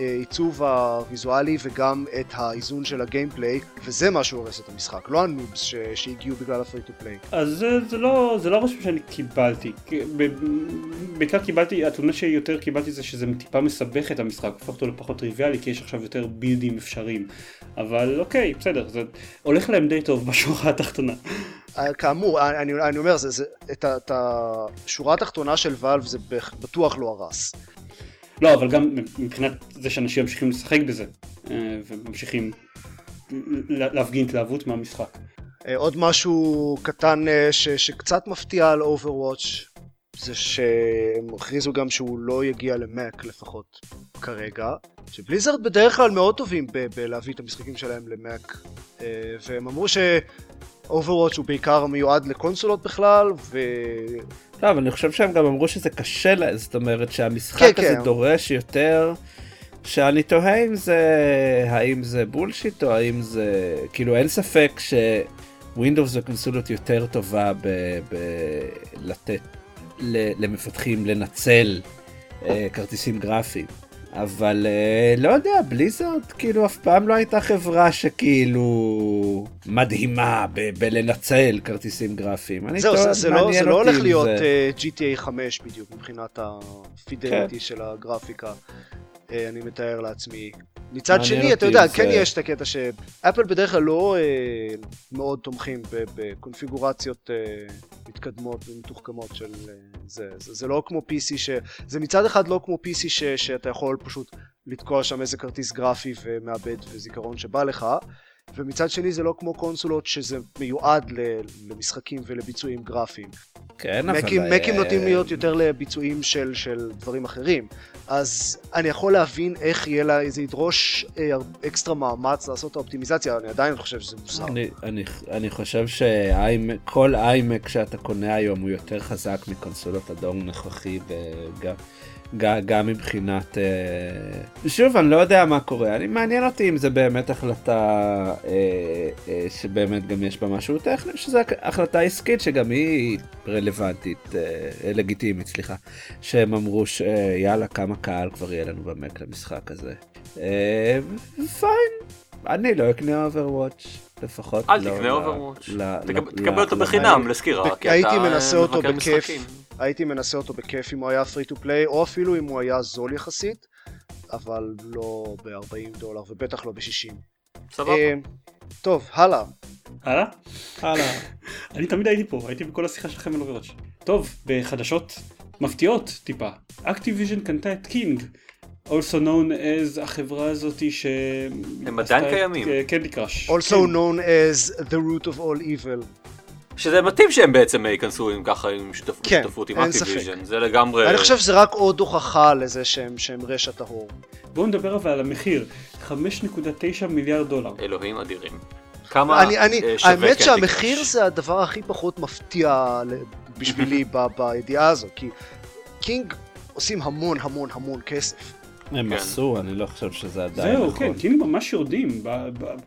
העיצוב הוויזואלי וגם את האיזון של ה gameplay, וזה מה שהורס את המשחק, לא ה noobs ש... שהגיעו בגלל ה free to play. אז זה, זה לא, זה לא הרושם שאני קיבלתי. בעיקר קיבלתי, התלונה שיותר קיבלתי זה שזה טיפה מסבך את המשחק, הופך אותו לפחות טריוויאלי, כי יש עכשיו יותר build־ים אפשריים. אבל אוקיי, בסדר, זה הולך להם די טוב בשורה התחתונה. אה, כאמור, אני, אני אומר, זה, זה, את, השורה התחתונה של ואלב זה בטוח לא הרס. לא, אבל גם מבחינת זה שאנשים ממשיכים לשחק בזה, אה, וממשיכים לה- להפגין התלהבות מהמשחק. אה, עוד משהו קטן אה, ש, שקצת מפתיע על Overwatch זה שהם הכריזו גם שהוא לא יגיע למק לפחות כרגע שבליזרד בדרך כלל מאוד טובים ב- בלהביא את המשחקים שלהם למק והם אמרו ש-Overwatch הוא בעיקר מיועד לקונסולות בכלל ו... לא, אבל אני חושב שהם גם אמרו שזה קשה להם, זאת אומרת שהמשחק כן, הזה כן. דורש יותר, שאני תוהה אם זה, האם זה בולשיט או האם זה, כאילו אין ספק שווינדוס זו קונסולות יותר טובה בלתת למפתחים לנצל אה, כרטיסים גרפיים. אבל אה, לא יודע, בליזרד כאילו אף פעם לא הייתה חברה שכאילו מדהימה ב- בלנצל כרטיסים גרפיים. אני זהו, זה, זה, לא, זה לא הולך להיות זה- אה, GTA 5 בדיוק מבחינת הפידליטי כן. של הגרפיקה, אה, אני מתאר לעצמי. מצד שני, אתה יודע, כן יש את הקטע שאפל בדרך כלל לא אה, מאוד תומכים בקונפיגורציות אה, מתקדמות ומתוחכמות של אה, זה. זה. לא כמו PC ש... זה מצד אחד לא כמו PC ש, שאתה יכול פשוט לתקוע שם איזה כרטיס גרפי ומאבד וזיכרון שבא לך. ומצד שני זה לא כמו קונסולות שזה מיועד למשחקים ולביצועים גרפיים. כן, אבל... מקים, אה, מקים נוטים להיות יותר לביצועים של, של דברים אחרים. אז אני יכול להבין איך יהיה לה, זה ידרוש אה, אקסטרה מאמץ לעשות את האופטימיזציה, אני עדיין חושב שזה מוסר. אני, אני, אני חושב שכל איימק שאתה קונה היום הוא יותר חזק מקונסולות הדור נוכחי וגם גם, גם מבחינת... אה, שוב, אני לא יודע מה קורה, אני מעניין אותי אם זה באמת החלטה אה, אה, שבאמת גם יש בה משהו טכני, שזו החלטה עסקית שגם היא רלוונטית, לגיטימית, סליחה, שהם אמרו שיאללה, כמה קהל כבר יהיה לנו ב Mac למשחק הזה. Fine, אני לא אקנה אוברוואץ'. לפחות אל לא תקנה אוברוואץ'. תקבל אותו בחינם לסקירה, כי הייתי אתה מנסה אותו מבקר בכיף. משחקים. הייתי מנסה אותו בכיף אם הוא היה free to play, או אפילו אם הוא היה זול יחסית, אבל לא ב-40 דולר, ובטח לא ב-60. סבבה. אה, טוב, הלאה. הלאה? הלאה. אני תמיד הייתי פה, הייתי בכל השיחה שלכם על אוברוואץ'. טוב, בחדשות מפתיעות טיפה, אקטיביז'ן קנתה את King, also known as החברה הזאתי ש... הם עדיין קיימים. קנדי קראש. Also known as the root of all evil. שזה מתאים שהם בעצם ייכנסו עם ככה עם שותפ- כן, שותפות עם. אקטיביז'ן. זה לגמרי... אני חושב שזה רק עוד הוכחה לזה שהם שהם רשע טהור. בואו נדבר אבל על המחיר, 5.9 מיליארד דולר. אלוהים אדירים. כמה אני, אני, אה, שווה האמת שהמחיר קראש? זה הדבר הכי פחות מפתיע בשבילי ב- בידיעה הזו, כי קינג עושים המון המון המון כסף. הם כן. עשו, אני לא חושב שזה עדיין זהו, נכון. כן, קינג ממש יורדים,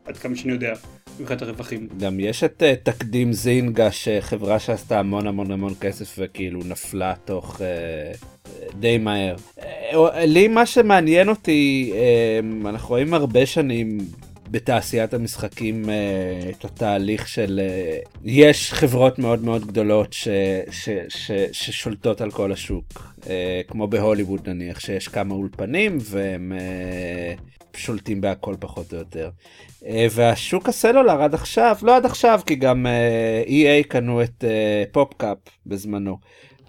עד כמה שאני יודע, מבחינת הרווחים. גם יש את אה, תקדים זינגה שחברה שעשתה המון המון המון כסף וכאילו נפלה תוך אה, די מהר. אה, לי מה שמעניין אותי, אה, אנחנו רואים הרבה שנים בתעשיית המשחקים את התהליך של יש חברות מאוד מאוד גדולות ש, ש, ש, ששולטות על כל השוק כמו בהוליווד נניח שיש כמה אולפנים והם שולטים בהכל פחות או יותר. אה, והשוק הסלולר עד עכשיו, לא עד עכשיו כי גם אה, EA קנו את אה, פופקאפ בזמנו.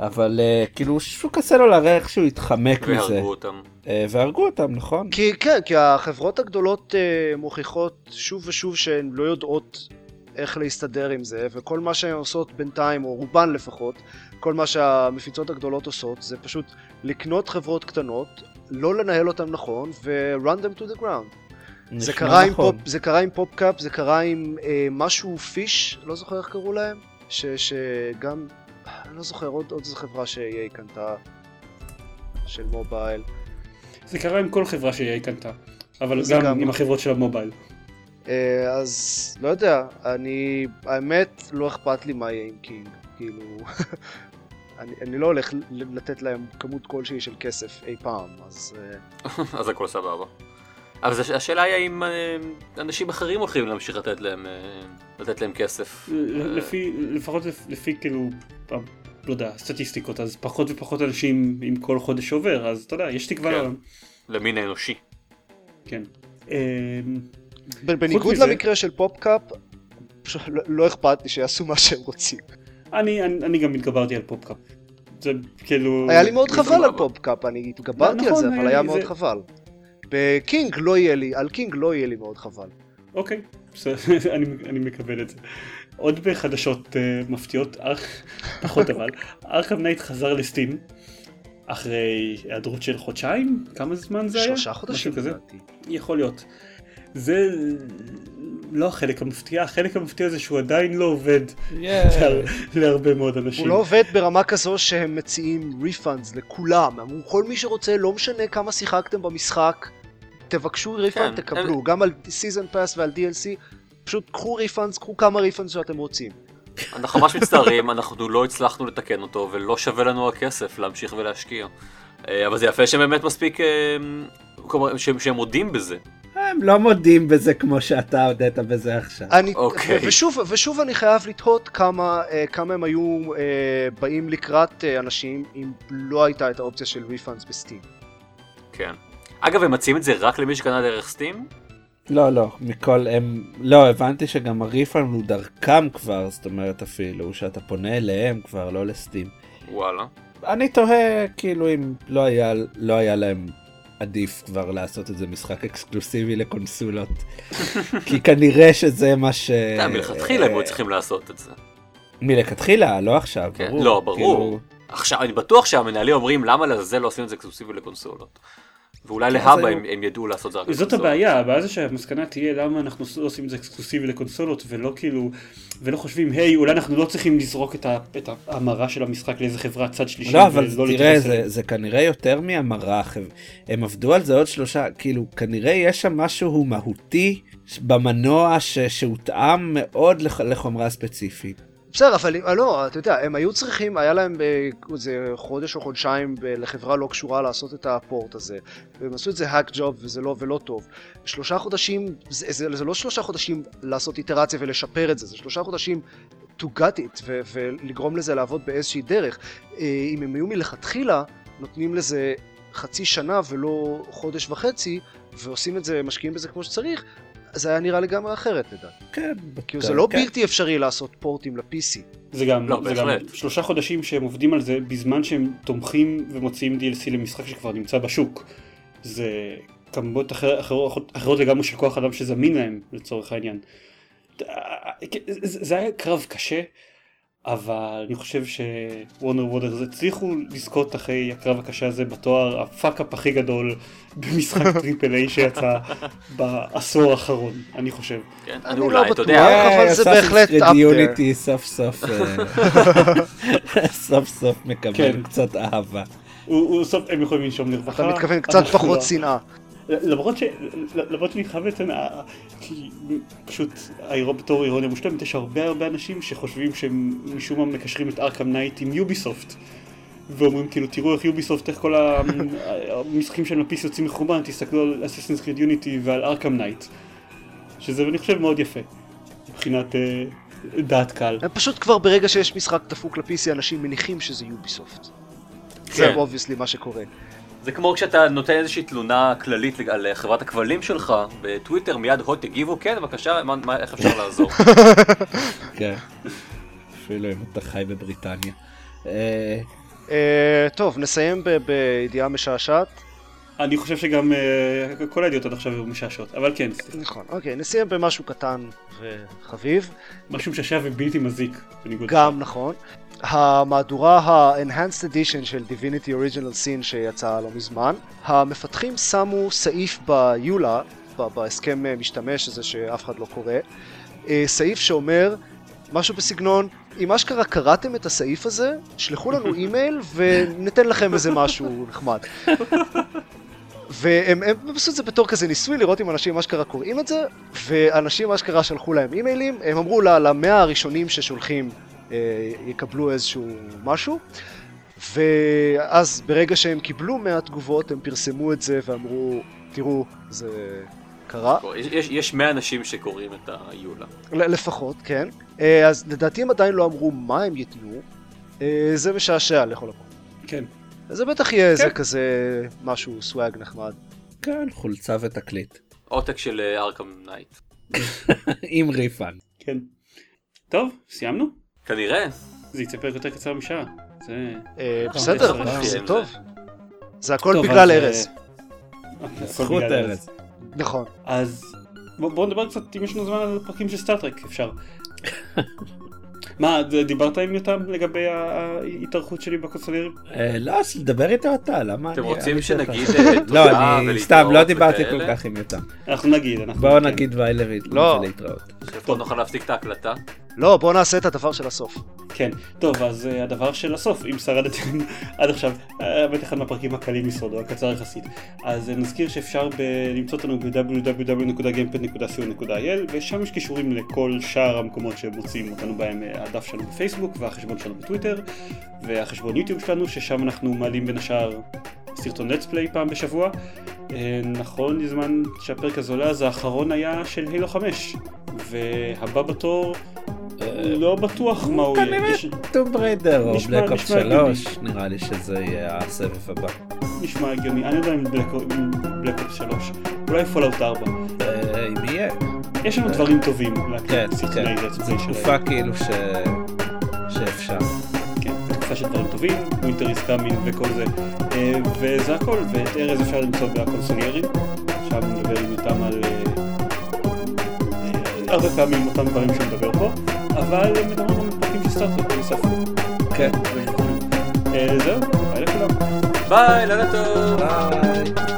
אבל אה, כאילו שוק הסלולר איכשהו התחמק מזה והרגו אותם. אה, והרגו אותם נכון כי כן, כי החברות הגדולות אה, מוכיחות שוב ושוב שהן לא יודעות איך להסתדר עם זה, וכל מה שהן עושות בינתיים, או רובן לפחות, כל מה שהמפיצות הגדולות עושות, זה פשוט לקנות חברות קטנות, לא לנהל אותן נכון, ו-run them to the ground. זה קרה, נכון. פופ, זה קרה עם פופקאפ, זה קרה עם אה, משהו פיש, לא זוכר איך קראו להם, ש, שגם, אני לא זוכר, עוד, עוד איזו חברה ש-EA קנתה, של מובייל. זה קרה עם כל חברה שהיא קנתה, אבל גם גם- עם החברות של המובייל. אה, אז לא יודע, אני, האמת לא אכפת לי מה יהיה עם קינג, כאילו, אני, אני לא הולך לתת להם כמות כלשהי של כסף אי פעם, אז אה, אז הכל סבבה. אבל זה- השאלה היא האם אה, אנשים אחרים הולכים להמשיך לתת להם, אה, לתת להם כסף. לפי, לפחות לפ- לפי כאילו, לא יודע, סטטיסטיקות, אז פחות ופחות אנשים עם כל חודש עובר, אז אתה יודע, יש תקווה כן. למין האנושי. כן. בניגוד למקרה של פופקאפ, לא, לא אכפת לי שיעשו מה שהם רוצים. אני, אני, אני גם התגברתי על פופקאפ. זה כאילו... היה לי מאוד זה חבל על. פופקאפ, אני התגברתי על נכון, זה, היה אבל היה לי- מאוד זה- חבל. בקינג לא יהיה לי, על קינג לא יהיה לי מאוד חבל. אוקיי, בסדר, אני, אני מקבל את זה. עוד בחדשות uh, מפתיעות, ארך, פחות אבל, ארכם נייט חזר לסטים, אחרי היעדרות של חודשיים? כמה זמן זה היה? שלושה חודשים? לדעתי. יכול להיות. זה לא החלק המפתיע, החלק המפתיע זה שהוא עדיין לא עובד לה- להרבה מאוד אנשים. הוא לא עובד ברמה כזו שהם מציעים refunds לכולם. אמרו, כל מי שרוצה, לא משנה כמה שיחקתם במשחק, תבקשו refund, כן, תקבלו. גם על season pass ועל DLC, פשוט קחו refunds, קחו כמה refunds שאתם רוצים. אנחנו ממש מצטערים, אנחנו לא הצלחנו לתקן אותו, ולא שווה לנו הכסף להמשיך ולהשקיע. אה, אבל זה יפה שהם באמת מספיק, אה, כלומר, שהם שהם מודים בזה. הם לא מודים בזה כמו שאתה הודית בזה עכשיו. אני, אוקיי. ו- ושוב, ושוב אני חייב לתהות כמה, אה, כמה הם היו אה, באים לקראת אה, אנשים אם לא הייתה את האופציה של refunds ב Steam. כן. אגב, הם מציעים את זה רק למי שקנה דרך Steam? לא לא מכל הם לא הבנתי שגם ה refund הוא דרכם כבר זאת אומרת אפילו שאתה פונה אליהם כבר לא ל Steam. וואלה. אני תוהה כאילו אם לא היה לא היה להם עדיף כבר לעשות את זה משחק אקסקלוסיבי לקונסולות. כי כנראה שזה מה ש... אתה יודע, מלכתחילה הם היו צריכים לעשות את זה. מלכתחילה, לא עכשיו, כן, ברור. לא, ברור. כאילו, עכשיו, אני בטוח שהמנהלים אומרים למה לזה לא עושים את זה אקסקלוסיבי לקונסולות. ואולי כן, להבא זה- הם הם ידעו לעשות זה רק זאת לקונסולות. הבעיה, הבעיה זה שהמסקנה תהיה למה אנחנו לא עושים את זה אקסקלוסיבי לקונסולות ולא כאילו, ולא חושבים, היי, אולי אנחנו לא צריכים לזרוק את ה- את ההמרה של המשחק לאיזה חברת צד שלישי. לא, אבל תראה, זה. זה כנראה יותר מהמרה, הם, הם עבדו על זה עוד שלושה, כאילו, כנראה יש שם משהו מהותי במנוע ש, שהותאם מאוד לח, לחומרה ספציפית. בסדר, אבל אה, לא, אתה יודע, הם היו צריכים, היה להם אה, איזה חודש או חודשיים ב- לחברה לא קשורה לעשות את הפורט הזה, והם עשו את זה האק ג'וב וזה לא ולא טוב. שלושה חודשים, זה, זה, זה לא שלושה חודשים לעשות איטרציה ולשפר את זה, זה שלושה חודשים to gut it ו- ולגרום לזה לעבוד באיזושהי דרך. אה, אם הם היו מלכתחילה נותנים לזה חצי שנה ולא חודש וחצי, ועושים את זה, משקיעים בזה כמו שצריך, זה היה נראה לגמרי אחרת לדעתי. כן, כאילו זה לא כן. בלתי אפשרי לעשות פורטים ל-PC. זה גם, לא, זה גם. שלושה חודשים שהם עובדים על זה בזמן שהם תומכים ומוציאים DLC למשחק שכבר נמצא בשוק. זה כמות אחר, אחרות, אחרות לגמרי של כוח אדם שזמין להם לצורך העניין. זה זה היה קרב קשה, אבל אני חושב ש Warner Brothers הצליחו לזכות אחרי הקרב הקשה הזה בתואר ה fuck-up הכי גדול במשחק triple A שיצא בעשור האחרון, אני חושב. כן, אני לא אולי, אתה בטוח. יודע, אבל זה בהחלט there. Unity סוף סוף, אה, סוף סוף מקבל כן. קצת אהבה. הם יכולים לנשום לרווחה. אתה מתכוון קצת אנחנו פחות לא. שנאה. למרות ש... למרות שאני חייב לציין, כי פשוט בתור אירוניה מושלמת, יש הרבה הרבה אנשים שחושבים שהם משום מה מקשרים את Arkham Knight עם Ubisoft. ואומרים כאילו תראו איך Ubisoft, איך כל המשחקים של ה PC יוצאים מחורבן, תסתכלו על Assassin's Creed Unity ועל Arkham Knight. שזה אני חושב מאוד יפה. מבחינת אה, דעת קהל. פשוט כבר ברגע שיש משחק דפוק ל-PC אנשים מניחים שזה Ubisoft. זה כן. obviously מה שקורה. זה כמו כשאתה נותן איזושהי תלונה כללית על חברת הכבלים שלך בטוויטר, מיד הוט יגיבו, כן בבקשה, מה- מה- איך אפשר לעזור? כן. אפילו אם אתה חי בבריטניה. אה, אה, טוב, נסיים בידיעה משעשעת. אני חושב שגם אה, כל הידיעות עד עכשיו היו משעשעות, אבל כן, סליחה. נכון. אוקיי, נסיים במשהו קטן וחביב. משהו משעשע ובלתי מזיק. בניגוד גם נכון. המהדורה ה-Enhanced Edition של Divinity Original Sin שיצאה לא מזמן, המפתחים שמו סעיף ביולה, בהסכם משתמש הזה שאף אחד לא קורא, אה, סעיף שאומר משהו בסגנון, אם אשכרה קראתם את הסעיף הזה, שלחו לנו אימייל וניתן לכם איזה משהו נחמד. והם הם עשו את זה בתור כזה ניסוי לראות אם אנשים אשכרה קוראים את זה, ואנשים אשכרה שלחו להם אימיילים, הם אמרו למאה הראשונים ששולחים יקבלו איזשהו משהו, ואז ברגע שהם קיבלו 100 תגובות הם פרסמו את זה ואמרו, תראו, זה קרה, יש- יש- יש 100 אנשים שקוראים את היולה. לפחות, כן. אה, אז לדעתי הם עדיין לא אמרו מה הם ייתנו, אה, זה משעשע לכל הפחות. כן. אז זה בטח יהיה איזה כן. כזה משהו swag נחמד. כן, חולצה ותקליט. עותק של Arkham Knight. עם refund. כן. טוב, סיימנו? כנראה. זה יצא פרק יותר קצר משעה. אה, טוב, בסדר, לך זה טוב. זה. הכל בגלל אז, ארז. אה, זכות ארז. נכון. אז בוא- בואו נדבר קצת, אם יש לנו זמן על פרקים של Star Trek, אפשר. מה, דיברת עם יותם לגבי ההתארכות שלי בקונסולרים? אה, לא, אז דבר איתו אתה, למה אתם אני- רוצים אני? שנגיד אה, לא, תודה אני ולהתראות סתם, לא דיברתי כל? כך עם יותם. אנחנו נגיד, אנחנו... בואו. נגיד ביי לא. ולהתראות. פה נוכל להפסיק את ההקלטה. לא, בוא נעשה את הדבר של הסוף. כן, טוב, אז uh, הדבר של הסוף, אם שרדתם עד עכשיו, אה, באמת אחד מהפרקים הקלים משרדו, הקצר יחסית. אז uh, נזכיר שאפשר ב- למצוא אותנו ב-www.gamepad.co.il ושם יש קישורים לכל שאר המקומות שמוצאים אותנו בהם, אה, הדף שלנו בפייסבוק והחשבון שלנו בטוויטר והחשבון YouTube שלנו, ששם אנחנו מעלים בין השאר סרטון let's play פעם בשבוע. אה, נכון, לזמן שהפרק הזה עולה, אז האחרון היה של Halo 5, והבא בתור לא בטוח מה הוא יהיה. כנראה Tomb Raider או Black הגיוני. 3, נראה לי שזה יהיה הסבב הבא. נשמע הגיוני, אני לא יודע אם Black Ops 3, אולי Fallout 4. יש לנו דברים טובים כן, להקליט סרטוני כן. זו. תקופה כאילו ש... שאפשר. כן, תקופה פתיחה של דברים טובים, winter is coming וכל זה, אה, וזה הכל, ואת ארז אפשר למצוא בקונסוליירים, עכשיו מדבר עם אותם על... אה, אה, הרבה פעמים אותם דברים שהוא מדבר פה, אבל מדברים גם על פרקים של Star Trek וספר. כן. זהו, ביי לכולם. ביי, לילה טוב. ביי.